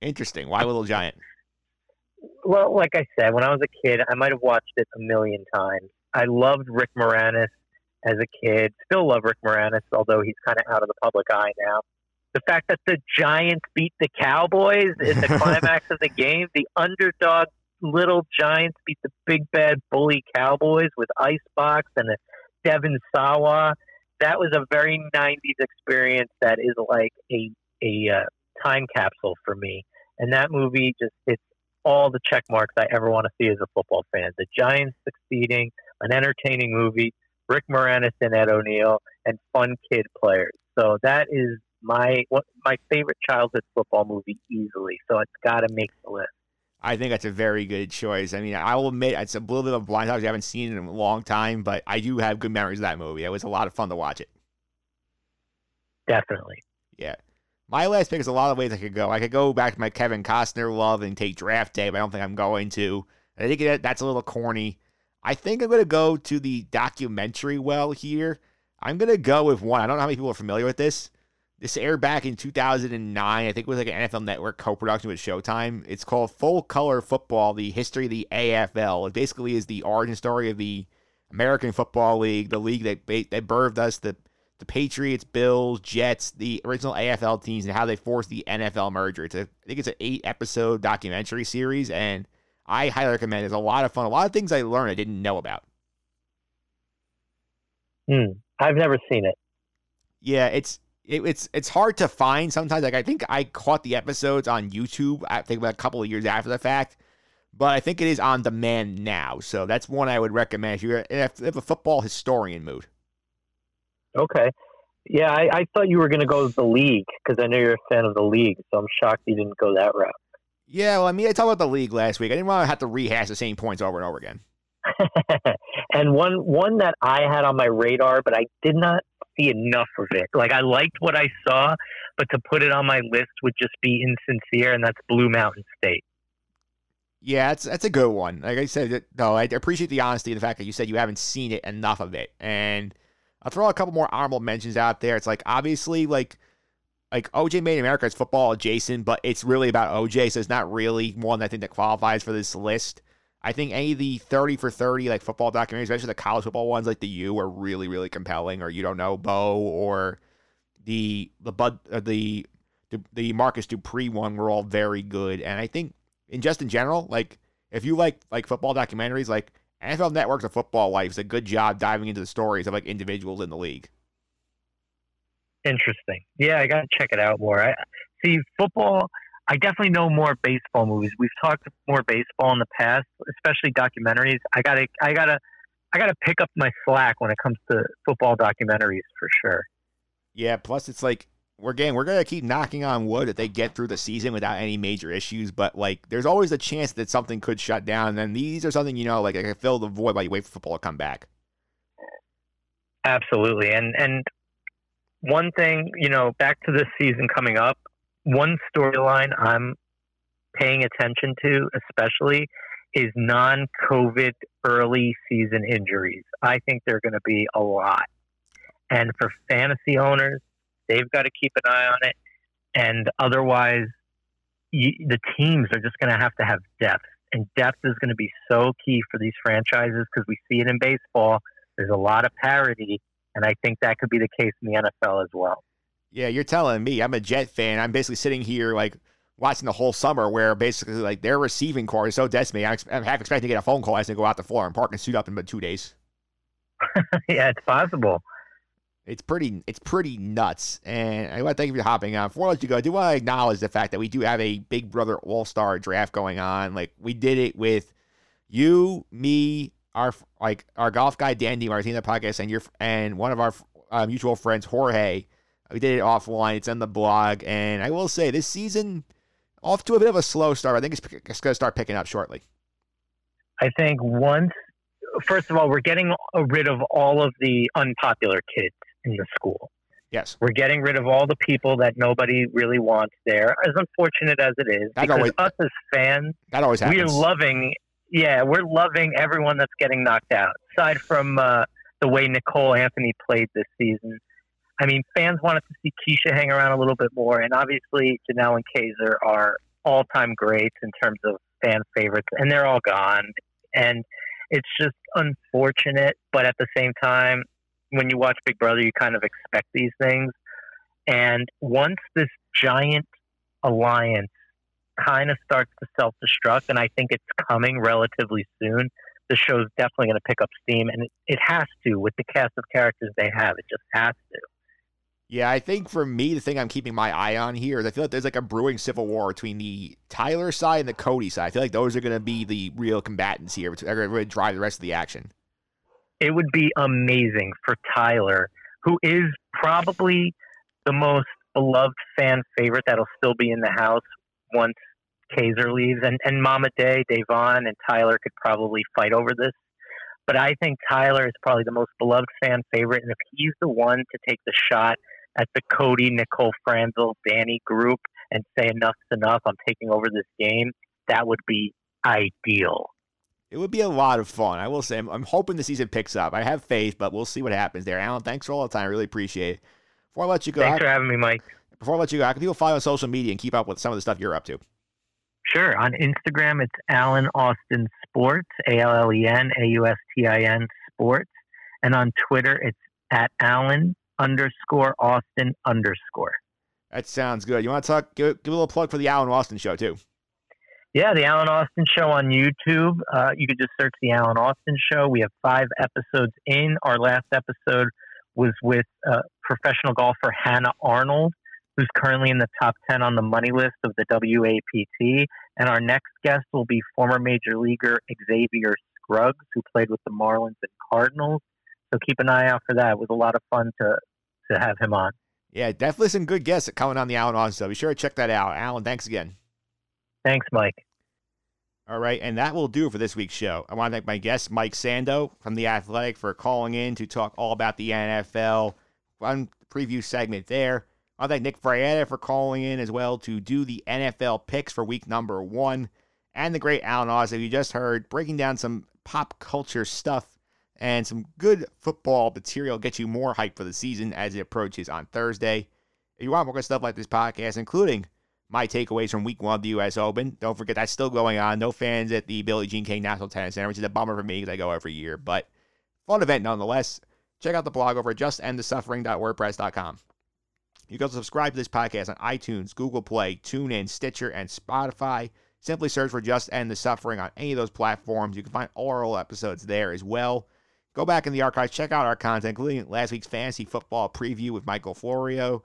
Interesting. Why Little Giant? Well, like I said, when I was a kid, I might have watched it a million times. I loved Rick Moranis as a kid. Still love Rick Moranis, although he's kind of out of the public eye now. The fact that the Giants beat the Cowboys in the climax of the game, the underdog little Giants beat the big bad bully Cowboys with Icebox and a Devon Sawa. That was a very '90s experience. That is like a a uh, time capsule for me. And that movie just hits all the check marks I ever want to see as a football fan. The Giants succeeding, an entertaining movie, Rick Moranis and Ed O'Neill, and fun kid players. So that is my my favorite childhood football movie easily. So it's got to make the list. I think that's a very good choice. I mean, I will admit it's a little bit of a blind spot. I haven't seen it in a long time, but I do have good memories of that movie. It was a lot of fun to watch it. Definitely. Yeah. My last pick is a lot of ways I could go. I could go back to my Kevin Costner love and take Draft Day, but I don't think I'm going to. I think that's a little corny. I think I'm going to go to the documentary well here. I'm going to go with one. I don't know how many people are familiar with this. This aired back in 2009. I think it was like an NFL Network co-production with Showtime. It's called Full Color Football: The History of the AFL. It basically is the origin story of the American Football League, the league that that birthed us, the the Patriots, Bills, Jets, the original AFL teams, and how they forced the NFL merger. It's a, I think it's an eight episode documentary series, and I highly recommend. it. It's a lot of fun. A lot of things I learned I didn't know about. Hmm. I've never seen it. Yeah, it's it, it's it's hard to find sometimes. Like I think I caught the episodes on YouTube. I think about a couple of years after the fact, but I think it is on demand now. So that's one I would recommend if you're if, if a football historian mood. Okay. Yeah, I, I thought you were going to go with the league because I know you're a fan of the league. So I'm shocked you didn't go that route. Yeah, well, I mean, I talked about the league last week. I didn't want to have to rehash the same points over and over again. and one one that I had on my radar, but I did not see enough of it. Like I liked what I saw, but to put it on my list would just be insincere, and that's Blue Mountain State. Yeah, that's that's a good one. Like I said, no, I appreciate the honesty and the fact that you said you haven't seen it enough of it. And I'll throw a couple more honorable mentions out there. It's like obviously like like OJ made America is football adjacent, but it's really about OJ, so it's not really one I think that qualifies for this list. I think any of the 30 for 30 like football documentaries, especially the college football ones like the U are really, really compelling, or you don't know, Bo or the the Bud uh, the, the Marcus Dupree one were all very good. And I think in just in general, like if you like like football documentaries, like NFL Network's a football life is a good job diving into the stories of like individuals in the league. Interesting. Yeah, I got to check it out more. I see football. I definitely know more baseball movies. We've talked more baseball in the past, especially documentaries. I gotta, I gotta, I gotta pick up my slack when it comes to football documentaries for sure. Yeah. Plus, it's like we're again, we're gonna keep knocking on wood that they get through the season without any major issues. But like, there's always a chance that something could shut down. And then these are something you know, like I can fill the void while you wait for football to come back. Absolutely, and and one thing, you know, back to this season coming up, one storyline I'm paying attention to, especially, is non COVID early season injuries. I think they're going to be a lot. And for fantasy owners, they've got to keep an eye on it. And otherwise, you, the teams are just going to have to have depth. And depth is going to be so key for these franchises because we see it in baseball. There's a lot of parity. And I think that could be the case in the NFL as well. Yeah, you're telling me. I'm a Jet fan. I'm basically sitting here like watching the whole summer where basically like their receiving corps is so decimated. I'm, I'm half expecting to get a phone call as they go out the Florham Park and suit up in about two days. yeah, it's possible. It's pretty, it's pretty nuts. And I want to thank you for hopping on. Before I let you go, I do want to acknowledge the fact that we do have a Big Brother All Star draft going on. Like we did it with you, me, our like our golf guy Dan DiMartino podcast, and your and one of our uh, mutual friends Jorge we did it offline. It's on the blog. And I will say, this season, off to a bit of a slow start. I think it's, it's going to start picking up shortly. I think once, first of all, we're getting rid of all of the unpopular kids in the school. Yes. We're getting rid of all the people that nobody really wants there, as unfortunate as it is. That because always- us as fans, That always happens. we're loving, yeah, we're loving everyone that's getting knocked out. Aside from uh, the way Nicole Anthony played this season, I mean, fans wanted to see Keesha hang around a little bit more, and obviously Janelle and Kaysar are all-time greats in terms of fan favorites, and they're all gone. And it's just unfortunate, but at the same time, when you watch Big Brother, you kind of expect these things. And once this giant alliance kind of starts to self-destruct, and I think it's coming relatively soon, the show's definitely going to pick up steam, and it, it has to with the cast of characters they have. It just has to. Yeah, I think for me, the thing I'm keeping my eye on here is I feel like there's like a brewing civil war between the Tyler side and the Cody side. I feel like those are going to be the real combatants here. They're going to drive the rest of the action. It would be amazing for Tyler, who is probably the most beloved fan favorite that'll still be in the house once Kaysar leaves. And, and Mama Day, Da'Vonne, and Tyler could probably fight over this. But I think Tyler is probably the most beloved fan favorite. And if he's the one to take the shot at the Cody, Nicole Franzel, Dani group and say enough's enough, I'm taking over this game, that would be ideal. It would be a lot of fun. I will say, I'm, I'm hoping the season picks up. I have faith, but we'll see what happens there. Allen, thanks for all the time. I really appreciate it. Before I let you go, thanks for having me, Mike. Before I let you go, how can people follow on social media and keep up with some of the stuff you're up to? Sure. On Instagram, it's Allen Austin Sports, A L L E N A U S T I N Sports. And on Twitter, it's at Allen underscore Austin underscore. That sounds good. You want to talk? Give, give a little plug for the Allen Austin show too. Yeah, the Allen Austin show on YouTube. Uh, you could just search the Allen Austin show. We have five episodes in. Our last episode was with uh, professional golfer Hannah Arnold, who's currently in the top 10 on the money list of the WAPT. And our next guest will be former major leaguer Xavier Scruggs, who played with the Marlins and Cardinals. So keep an eye out for that. It was a lot of fun to, to have him on. Yeah, definitely some good guests coming on the Allen Austin show. Be sure to check that out. Allen, thanks again. Thanks, Mike. All right, and that will do for this week's show. I want to thank my guest, Mike Sando from The Athletic, for calling in to talk all about the NFL. Fun preview segment there. I want to thank Nick Frietta for calling in as well to do the NFL picks for week number one. And the great Allen Oz, that you just heard, breaking down some pop culture stuff and some good football material, get you more hype for the season as it approaches on Thursday. If you want more good stuff like this podcast, including my takeaways from week one of the U.S. Open. Don't forget that's still going on. No fans at the Billie Jean King National Tennis Center, which is a bummer for me because I go every year, but fun event nonetheless. Check out the blog over at justendthesuffering.wordpress.com. You can also subscribe to this podcast on iTunes, Google Play, TuneIn, Stitcher, and Spotify. Simply search for Just End the Suffering on any of those platforms. You can find all our episodes there as well. Go back in the archives, check out our content, including last week's fantasy football preview with Michael Florio.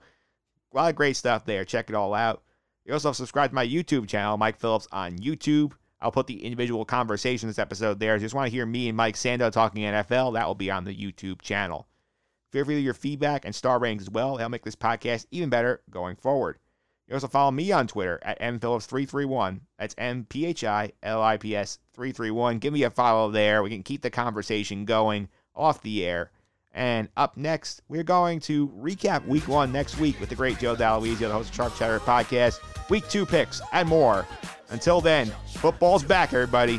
A lot of great stuff there. Check it all out. You also subscribe to my YouTube channel, Mike Phillips on YouTube. I'll put the individual conversation this episode there. If you just want to hear me and Mike Sando talking NFL, that will be on the YouTube channel. Feel free to your feedback and star ratings as well. That'll make this podcast even better going forward. You also follow me on Twitter at mphillips331. That's M P H I L I P S 331. Give me a follow there. We can keep the conversation going off the air. And up next, we're going to recap week one next week with the great Joe Dallowizio, the host of Sharp Chatter Podcast, week two picks, and more. Until then, football's back, everybody.